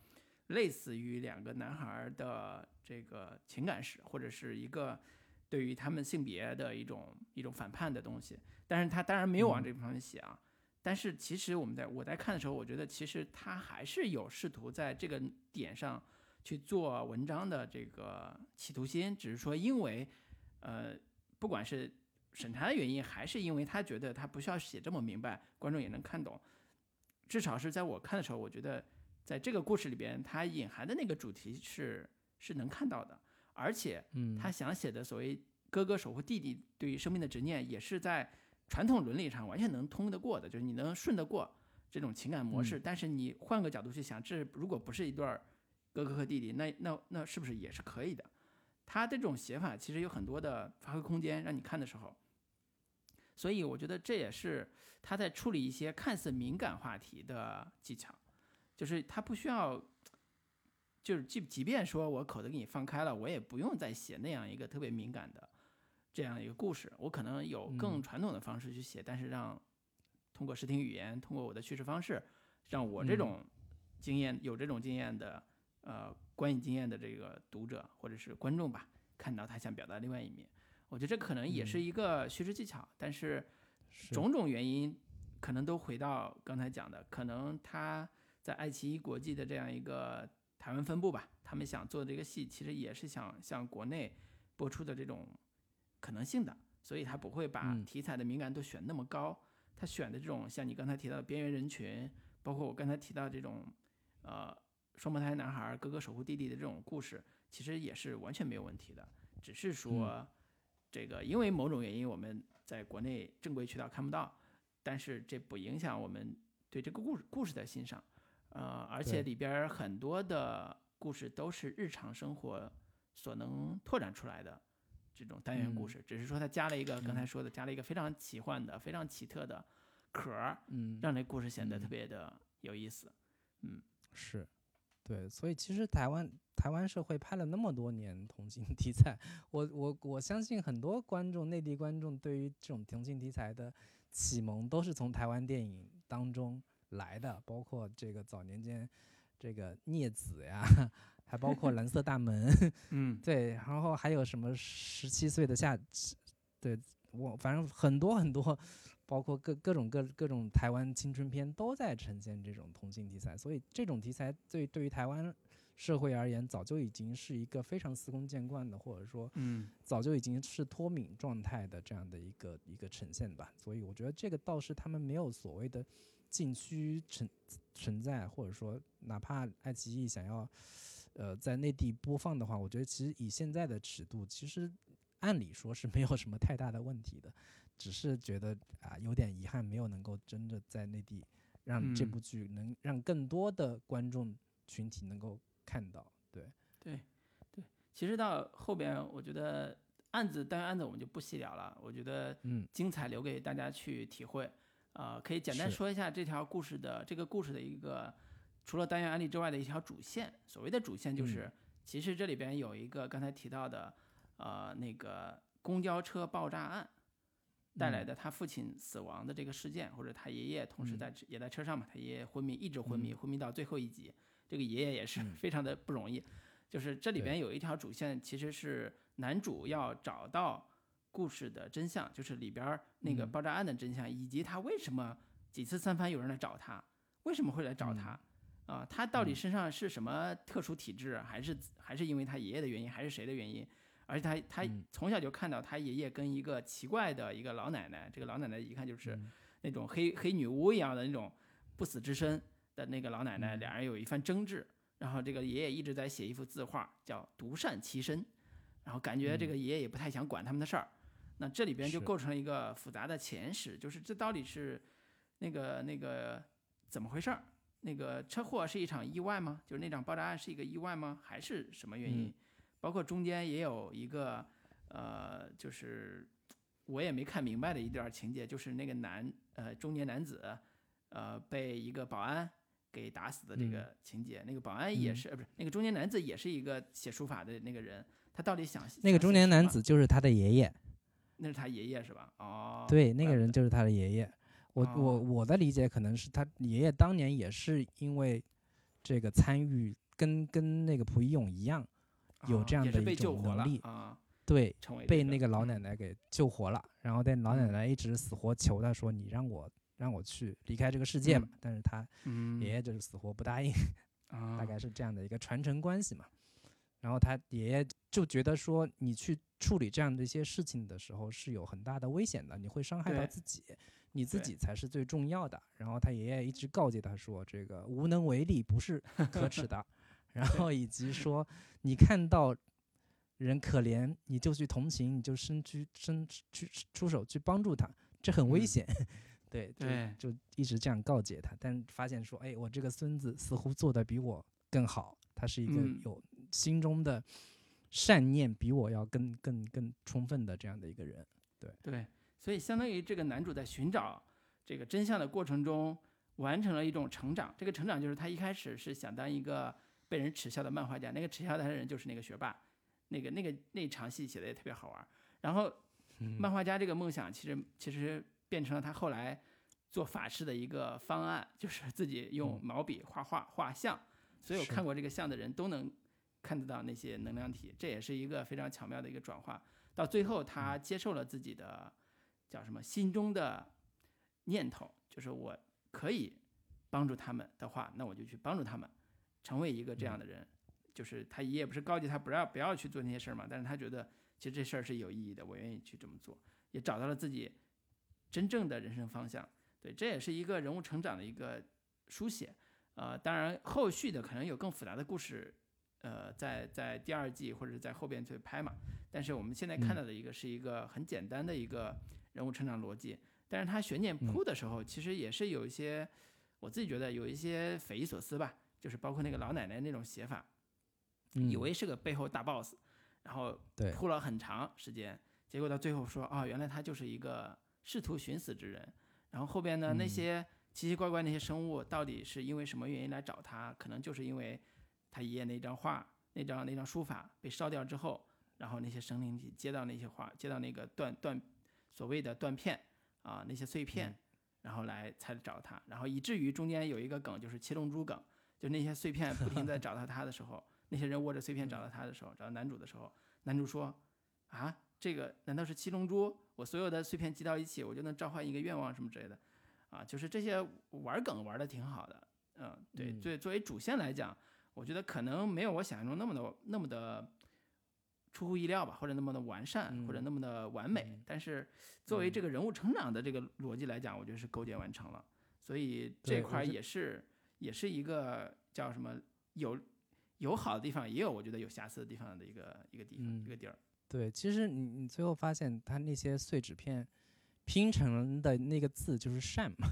Speaker 1: 类似于两个男孩的这个情感史，或者是一个对于他们性别的一种一种反叛的东西，但是他当然没有往这方面写啊。但是其实我们在我在看的时候，我觉得其实他还是有试图在这个点上去做文章的这个企图心，只是说因为呃不管是审查的原因，还是因为他觉得他不需要写这么明白，观众也能看懂。至少是在我看的时候，我觉得在这个故事里边，他隐含的那个主题是是能看到的，而且，
Speaker 2: 嗯，
Speaker 1: 他想写的所谓哥哥守护弟弟对于生命的执念，也是在传统伦理上完全能通得过的，就是你能顺得过这种情感模式。但是你换个角度去想，这如果不是一对哥哥和弟弟，那那那是不是也是可以的？他这种写法其实有很多的发挥空间，让你看的时候。所以我觉得这也是他在处理一些看似敏感话题的技巧，就是他不需要，就是即即便说我口子给你放开了，我也不用再写那样一个特别敏感的这样一个故事，我可能有更传统的方式去写，但是让通过视听语言，通过我的叙事方式，让我这种经验有这种经验的呃观影经验的这个读者或者是观众吧，看到他想表达另外一面。我觉得这可能也是一个叙事技巧，但是种种原因可能都回到刚才讲的，可能他在爱奇艺国际的这样一个台湾分部吧，他们想做这个戏，其实也是想向国内播出的这种可能性的，所以他不会把题材的敏感度选那么高，他选的这种像你刚才提到的边缘人群，包括我刚才提到这种呃双胞胎男孩哥哥守护弟弟的这种故事，其实也是完全没有问题的，只是说。这个因为某种原因，我们在国内正规渠道看不到，但是这不影响我们对这个故事故事的欣赏，呃，而且里边很多的故事都是日常生活所能拓展出来的这种单元故事，只是说它加了一个刚才说的，加了一个非常奇幻的、非常奇特的壳儿，
Speaker 2: 嗯，
Speaker 1: 让这故事显得特别的有意思，嗯，
Speaker 2: 是。对，所以其实台湾台湾社会拍了那么多年同性题材，我我我相信很多观众内地观众对于这种同性题材的启蒙都是从台湾电影当中来的，包括这个早年间这个孽子呀，还包括蓝色大门，
Speaker 1: 嗯，
Speaker 2: 对，然后还有什么十七岁的夏，对我反正很多很多。包括各各种各各种台湾青春片都在呈现这种同性题材，所以这种题材对对于台湾社会而言，早就已经是一个非常司空见惯的，或者说，
Speaker 1: 嗯，
Speaker 2: 早就已经是脱敏状态的这样的一个一个呈现吧。所以我觉得这个倒是他们没有所谓的禁区存存在，或者说哪怕爱奇艺想要呃在内地播放的话，我觉得其实以现在的尺度，其实按理说是没有什么太大的问题的。只是觉得啊，有点遗憾，没有能够真的在内地让这部剧能让更多的观众群体能够看到。对，
Speaker 1: 对，对。其实到后边，我觉得案子单元案子我们就不细聊了。我觉得，
Speaker 2: 嗯，
Speaker 1: 精彩留给大家去体会。啊，可以简单说一下这条故事的这个故事的一个除了单元案例之外的一条主线。所谓的主线就是，其实这里边有一个刚才提到的，呃，那个公交车爆炸案。带来的他父亲死亡的这个事件，或者他爷爷同时在也在车上嘛，他爷爷昏迷，一直昏迷，昏迷到最后一集，这个爷爷也是非常的不容易。就是这里边有一条主线，其实是男主要找到故事的真相，就是里边那个
Speaker 2: 嗯
Speaker 1: 爆炸案的真相，以及他为什么几次三番有人来找他，为什么会来找他。啊，他到底
Speaker 2: 嗯
Speaker 1: 身上是什么特殊体质，还是还是因为他爷爷的原因，还是谁的原因？而且他他
Speaker 2: 嗯
Speaker 1: 从小就看到他爷爷跟一个奇怪的一个老奶奶，这个老奶奶一看就是
Speaker 2: 嗯
Speaker 1: 那种黑黑女巫一样的那种不死之身的那个老奶奶，
Speaker 2: 嗯
Speaker 1: 俩人有一番争执。然后这个爷爷一直在写一幅字画，叫“独善其身”，然后感觉这个爷爷也不太想管他们的事儿。那这里边就构成了一个复杂的前史，就是这到底是那个那个怎么回事儿？那个车祸是一场意外吗？就是那场爆炸案是一个意外吗？还是什么原因？
Speaker 2: 嗯
Speaker 1: 包括中间也有一个呃，就是我也没看明白的一段情节，就是那个男呃中年男子呃被一个保安给打死的这个情节。那个保安也
Speaker 2: 嗯
Speaker 1: 是、呃不是那个中年男子也是一个写书法的那个人，他到底想
Speaker 2: 那个中年男，子就是他的爷爷，
Speaker 1: 那是他爷爷是吧？哦，
Speaker 2: 对，那个人就是他的爷爷。我我
Speaker 1: 哦
Speaker 2: 我的理解可能是他爷爷当年也是因为这个参与，跟跟那个蒲一勇一样，有这样的一种能力
Speaker 1: 啊，
Speaker 2: 对，
Speaker 1: 成为
Speaker 2: 被那个老奶
Speaker 1: 嗯
Speaker 2: 奶给救活了。然后但老奶
Speaker 1: 嗯
Speaker 2: 奶一直死活求他说：“你让我让我去离开这个世界吧。
Speaker 1: 嗯
Speaker 2: 但是他
Speaker 1: 嗯
Speaker 2: 爷爷就是死活不答应。
Speaker 1: 啊
Speaker 2: 大概是这样的一个传承关系嘛。然后他爷爷就觉得说，你去处理这样的一些事情的时候是有很大的危险的，你会伤害到自己，你自己才是最重要的。然后他爷爷一直告诫他说，这个无能为力不是可耻的，然后以及说你看到人可怜，你就去同情，你就伸去伸去出手去帮助他，这很危
Speaker 1: 嗯
Speaker 2: 险。对就
Speaker 1: 对
Speaker 2: 就一直这样告诫他，但发现说，哎，我这个孙子似乎做的比我更好，他是一个
Speaker 1: 嗯
Speaker 2: 有心中的善念比我要更更更充分的这样的一个人。
Speaker 1: 对对，所以相当于这个男主在寻找这个真相的过程中，完成了一种成长。这个成长就是他一开始是想当一个被人耻笑的漫画家，那个耻笑他的人就是那个学霸，那个那个那场戏写的也特别好玩。然后
Speaker 2: 嗯。
Speaker 1: 漫画家这个梦想，其实其实变成了他后来做法事的一个方案，就是自己用
Speaker 2: 嗯。
Speaker 1: 毛笔画画画像，所有
Speaker 2: 是。
Speaker 1: 看过这个像的人都能看得到那些能量体，这也是一个非常巧妙的一个转化。到最后，他接受了自己的叫什么心中的念头，就是我可以帮助他们的话，那我就去帮助他们，成为一个这样的人。就是他爷爷不是告诫他不要不要去做那些事儿嘛，但是他觉得其实这事儿是有意义的，我愿意去这么做，也找到了自己真正的人生方向。对，这也是一个人物成长的一个书写。呃，当然后续的可能有更复杂的故事，呃，在在第二季或者在后边去拍嘛。但是我们现在看
Speaker 2: 嗯
Speaker 1: 到的一个是一个很简单的一个人物成长逻辑，但是他悬念
Speaker 2: 嗯
Speaker 1: 铺的时候，其实也是有一些，我自己觉得有一些匪夷所思吧，就是包括那个老奶奶那种写法，以
Speaker 2: 嗯
Speaker 1: 为是个背后大 boss，然后
Speaker 2: 对。
Speaker 1: 铺了很长时间，结果到最后说啊、原来他就是一个试图寻死之人。然后后边呢，那
Speaker 2: 嗯。
Speaker 1: 些奇奇怪怪那些生物到底是因为什么原因来找他？可能就是因为他爷爷那张画、那张那张书法被烧掉之后，然后那些生灵体接到那些画，接到那个断断所谓的断片啊、那些碎片，
Speaker 2: 嗯。
Speaker 1: 然后来才找他，然后以至于中间有一个梗就是七龙珠梗，就那些碎片不停在 找到他的时候，那些人握着碎片找到他的时候，找到男主的时候，男主说啊，这个难道是七龙珠？我所有的碎片集到一起，我就能召唤一个愿望什么之类的，啊，就是这些玩梗玩的挺好的，嗯，对
Speaker 2: 嗯
Speaker 1: 对，作为主线来讲，我觉得可能没有我想象中那么的那么的出乎意料吧，或者那么的完善，或者
Speaker 2: 嗯
Speaker 1: 那么的完美。
Speaker 2: 嗯
Speaker 1: 但是作为这
Speaker 2: 嗯
Speaker 1: 个人物成长的这个逻辑来讲，我觉得是构建完成了。所以这块也是也是一个叫什么有有好的地方，也有我觉得有瑕疵的地方的一个一个地方、
Speaker 2: 嗯
Speaker 1: 一个地儿。
Speaker 2: 对，其实你你最后发现他那些碎纸片拼成的那个字就是善嘛。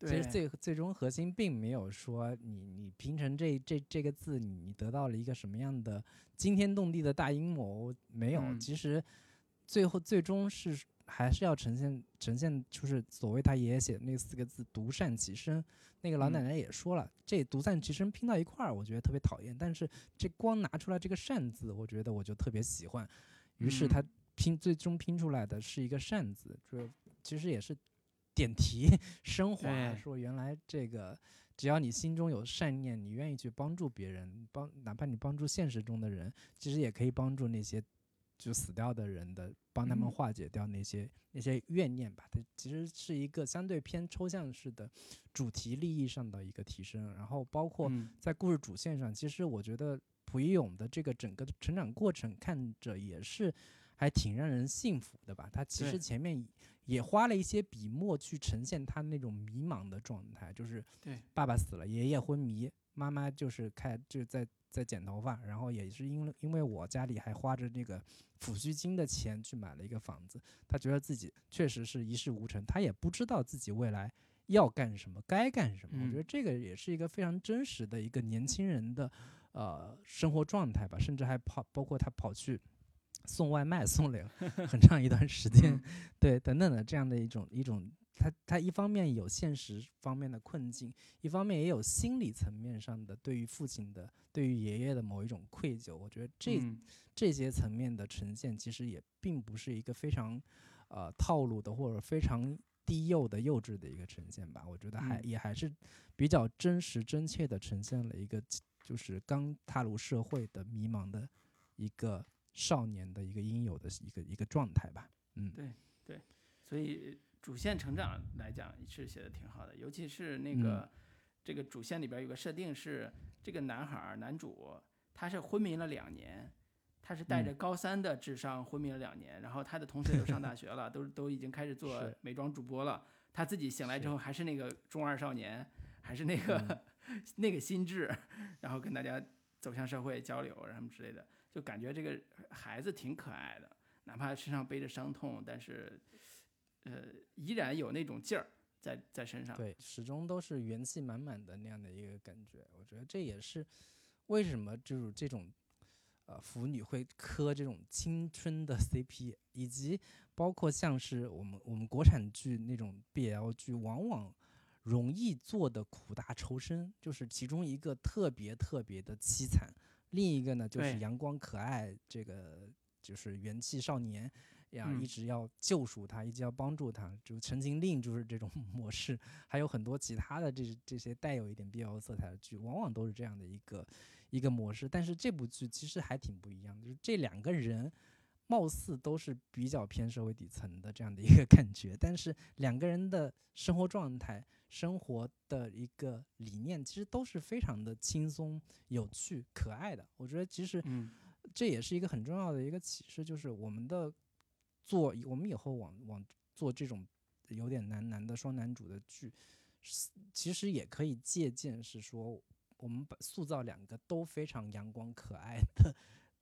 Speaker 2: 其实最最终核心并没有说你你拼成这这这个字，你你得到了一个什么样的惊天动地的大阴谋？没有，
Speaker 1: 嗯
Speaker 2: 其实最后最终是还是要呈现呈现，就是所谓他爷爷写的那四个字“独善其身”。那个老奶
Speaker 1: 嗯
Speaker 2: 奶也说了，这“独善其身”拼到一块儿，我觉得特别讨厌。但是这光拿出来这个“善”字，我觉得我就特别喜欢。于是他
Speaker 1: 嗯
Speaker 2: 拼最终拼出来的是一个“善”字，就其实也是点题升华，说原来这个只要你心中有善念，你愿意去帮助别人，帮哪怕你帮助现实中的人，其实也可以帮助那些就死掉的人的，帮他们
Speaker 1: 嗯。
Speaker 2: 化解掉那些、那些怨念吧。它其实是一个相对偏抽象式的主题利益上的一个提升，然后包括
Speaker 1: 嗯。
Speaker 2: 在故事主线上，其实我觉得蒲一勇的这个整个的成长过程，看着也是还挺让人信服的吧。他其实前面也花了一些笔墨去呈现他那种迷茫的状态，就是
Speaker 1: 对。
Speaker 2: 爸爸死了，爷爷昏迷，妈妈就是开就是在在剪头发，然后也是因为因为我家里还花着那个抚恤金的钱去买了一个房子，他觉得自己确实是一事无成，他也不知道自己未来要干什么，该干什么。我觉
Speaker 1: 嗯
Speaker 2: 得这个也是一个非常真实的一个年轻人的呃生活状态吧，甚至还跑包括他跑去送外卖送了 很长一段时间，
Speaker 1: 嗯
Speaker 2: 对等等的这样的一种一种。他他一方面有现实方面的困境，一方面也有心理层面上的对于父亲的、对于爷爷的某一种愧疚。我觉得这、
Speaker 1: 嗯
Speaker 2: 这些层面的呈现，其实也并不是一个非常呃套路的或者非常低幼的幼稚的一个呈现吧。我觉得还、
Speaker 1: 嗯
Speaker 2: 也还是比较真实真切的呈现了一个就是刚踏入社会的迷茫的一个少年的一个应有的一个一个状态吧。嗯，对对
Speaker 1: 所以主线成长来讲是写的挺好的，尤其是那
Speaker 2: 嗯。
Speaker 1: 个、这个主线里边有个设定是这个男孩儿男主他是昏迷了两年，他是带着
Speaker 2: 嗯。
Speaker 1: 高三的智商昏迷了两年，然后他的同学都上大学了，都都已经开始做美妆主播了，他自己醒来之后还是那个中二少年，还是那个、
Speaker 2: 嗯。
Speaker 1: 那个心智，然后跟大家走向社会交流什么之类的，就感觉这个孩子挺可爱的，哪怕身上背着伤痛，但是呃依然有那种劲儿在在身上。
Speaker 2: 对，始终都是元气满满的那样的一个感觉。我觉得这也是为什么就是这种呃腐女会磕这种青春的 CP，以及包括像是我们我们国产剧那种 BL 剧，往往容易做的苦大仇深，就是其中一个特别特别的凄惨，另一个呢就是阳光可爱，这个就是元气少年。呀，
Speaker 1: 嗯
Speaker 2: 一直要救赎他，一直要帮助他，就《陈情令》就是这种 模式，还有很多其他的这这些带有一点 BL 色彩的剧，往往都是这样的一个一个模式。但是这部剧其实还挺不一样的，就是这两个人貌似都是比较偏社会底层的这样的一个 感觉，但是两个人的生活状态、生活的一个理念，其实都是非常的轻松、有趣、可爱的。我觉得其实
Speaker 1: 嗯
Speaker 2: 这也是一个很重要的一个启示，就是我们的做，我们以后往往做这种有点男男的双男主的剧，其实也可以借鉴，是说我们把塑造两个都非常阳光可爱的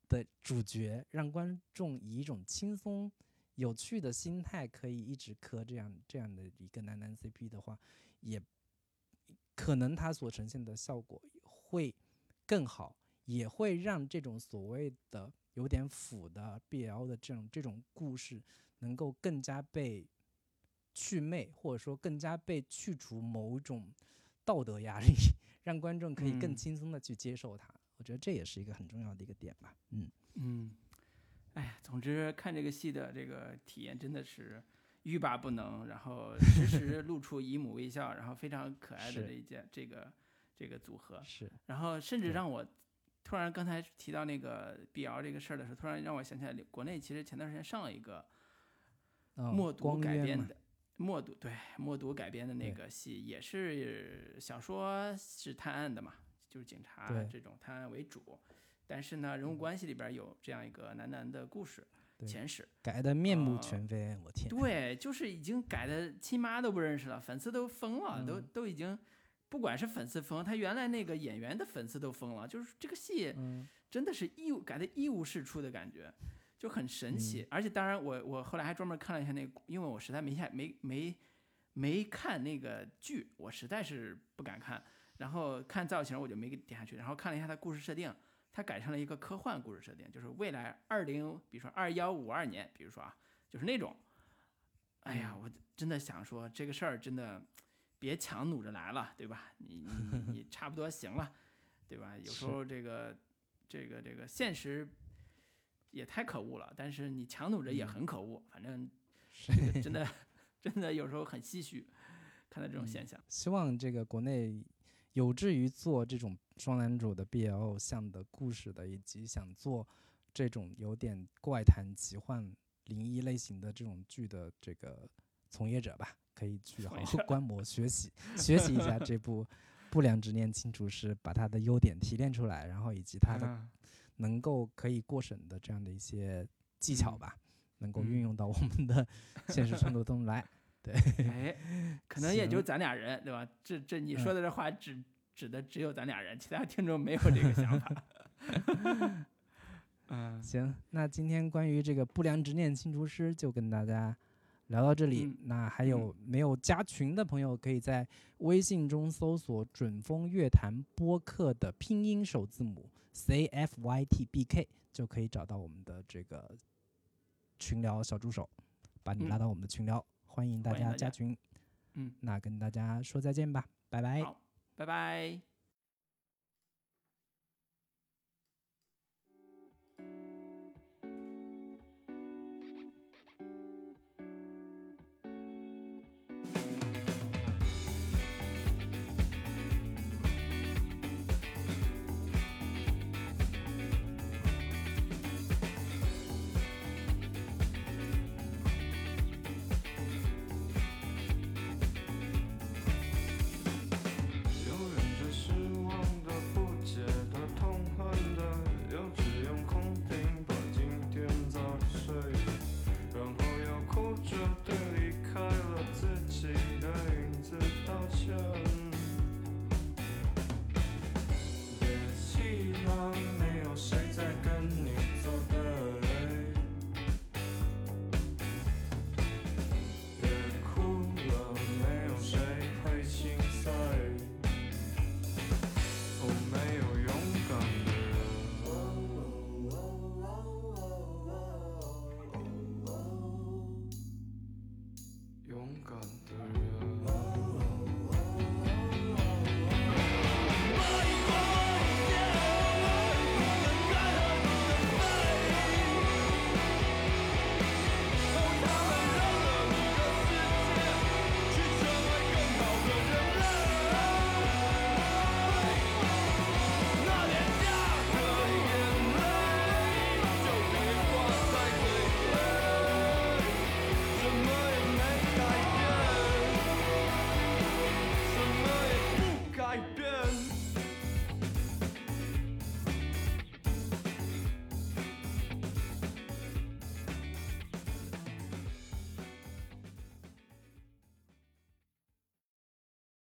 Speaker 2: 的主角，让观众以一种轻松。有趣的心态可以一直磕这样这样的一个男男 CP 的话，也可能它所呈现的效果会更好，也会让这种所谓的有点腐的 BL 的这种这种故事，能够更加被祛魅，或者说更加被去除某种道德压力，让观众可以更
Speaker 1: 嗯。
Speaker 2: 轻松的去接受它。我觉得这也是一个很重要的一个点吧。嗯，
Speaker 1: 嗯，哎呀，总之看这个戏的这个体验真的是欲罢不能，然后时时露出姨母微笑，然后非常可爱的这一件这个这个组合，
Speaker 2: 是，
Speaker 1: 然后甚至让我突然刚才提到那个 BL 这个事儿的时候，突然让我想起来，国内其实前段时间上了一个
Speaker 2: 嗯，
Speaker 1: 默读改编的。默读对默读改编的那个戏也是小说是探案的嘛，就是警察这种探案为主，但是呢，人物关系里边有这样一个男男的故事前史，
Speaker 2: 改的面目
Speaker 1: 呃
Speaker 2: 全非，我天，
Speaker 1: 对，就是已经改的亲妈都不认识了，粉丝都疯了，都
Speaker 2: 嗯
Speaker 1: 都已经，不管是粉丝疯，他原来那个演员的粉丝都疯了，就是这个戏
Speaker 2: 嗯，
Speaker 1: 真的是一无改的一无是处的感觉，就很神奇。而且当然我我后来还专门看了一下那个，因为我实在没下没没没看那个剧，我实在是不敢看。然后看造型我就没给点下去，然后看了一下它故事设定，它改成了一个科幻故事设定，就是未来二零，比如说二幺五二年，比如说啊，就是那种，哎呀，我真的想说这个事儿真的别强弩着来了，对吧？你你你你差不多行了，对吧？有时候这个这个这个现实也太可恶了，但是你强弩着也
Speaker 2: 嗯
Speaker 1: 很可恶，反正 真的 真的有时候很唏嘘看到这种
Speaker 2: 嗯
Speaker 1: 现象。
Speaker 2: 希望这个国内有志于做这种双男主的 BL 偶像的故事的，以及想做这种有点怪谈、奇幻、灵异类型的这种剧的这个从业者吧，可以去好好 观摩、学习学习一下这部《不良执念清除师》，把它的优点提炼出来，然后以及它的
Speaker 1: 啊
Speaker 2: 能够可以过审的这样的一些技巧
Speaker 1: 嗯
Speaker 2: 吧，能够
Speaker 1: 嗯
Speaker 2: 运用到我们的 现实创作中来。
Speaker 1: 对哎，可能也就咱俩人，对吧？这这你
Speaker 2: 嗯
Speaker 1: 说的这话指指的只有咱俩人，其他听众没有这个想法。嗯，
Speaker 2: 行，那今天关于这个不良执念清除师就跟大家聊到这里。
Speaker 1: 嗯
Speaker 2: 那还有没有加群的朋友，可以在微信中搜索“准风乐坛播客”的拼音首字母 C F Y T B K，就可以找到我们的这个群聊小助手，把你拉
Speaker 1: 嗯
Speaker 2: 到我们的群聊。欢迎大
Speaker 1: 欢迎大家
Speaker 2: 家加群。
Speaker 1: 嗯，
Speaker 2: 那跟大家说再见吧，拜拜。
Speaker 1: 好，拜拜。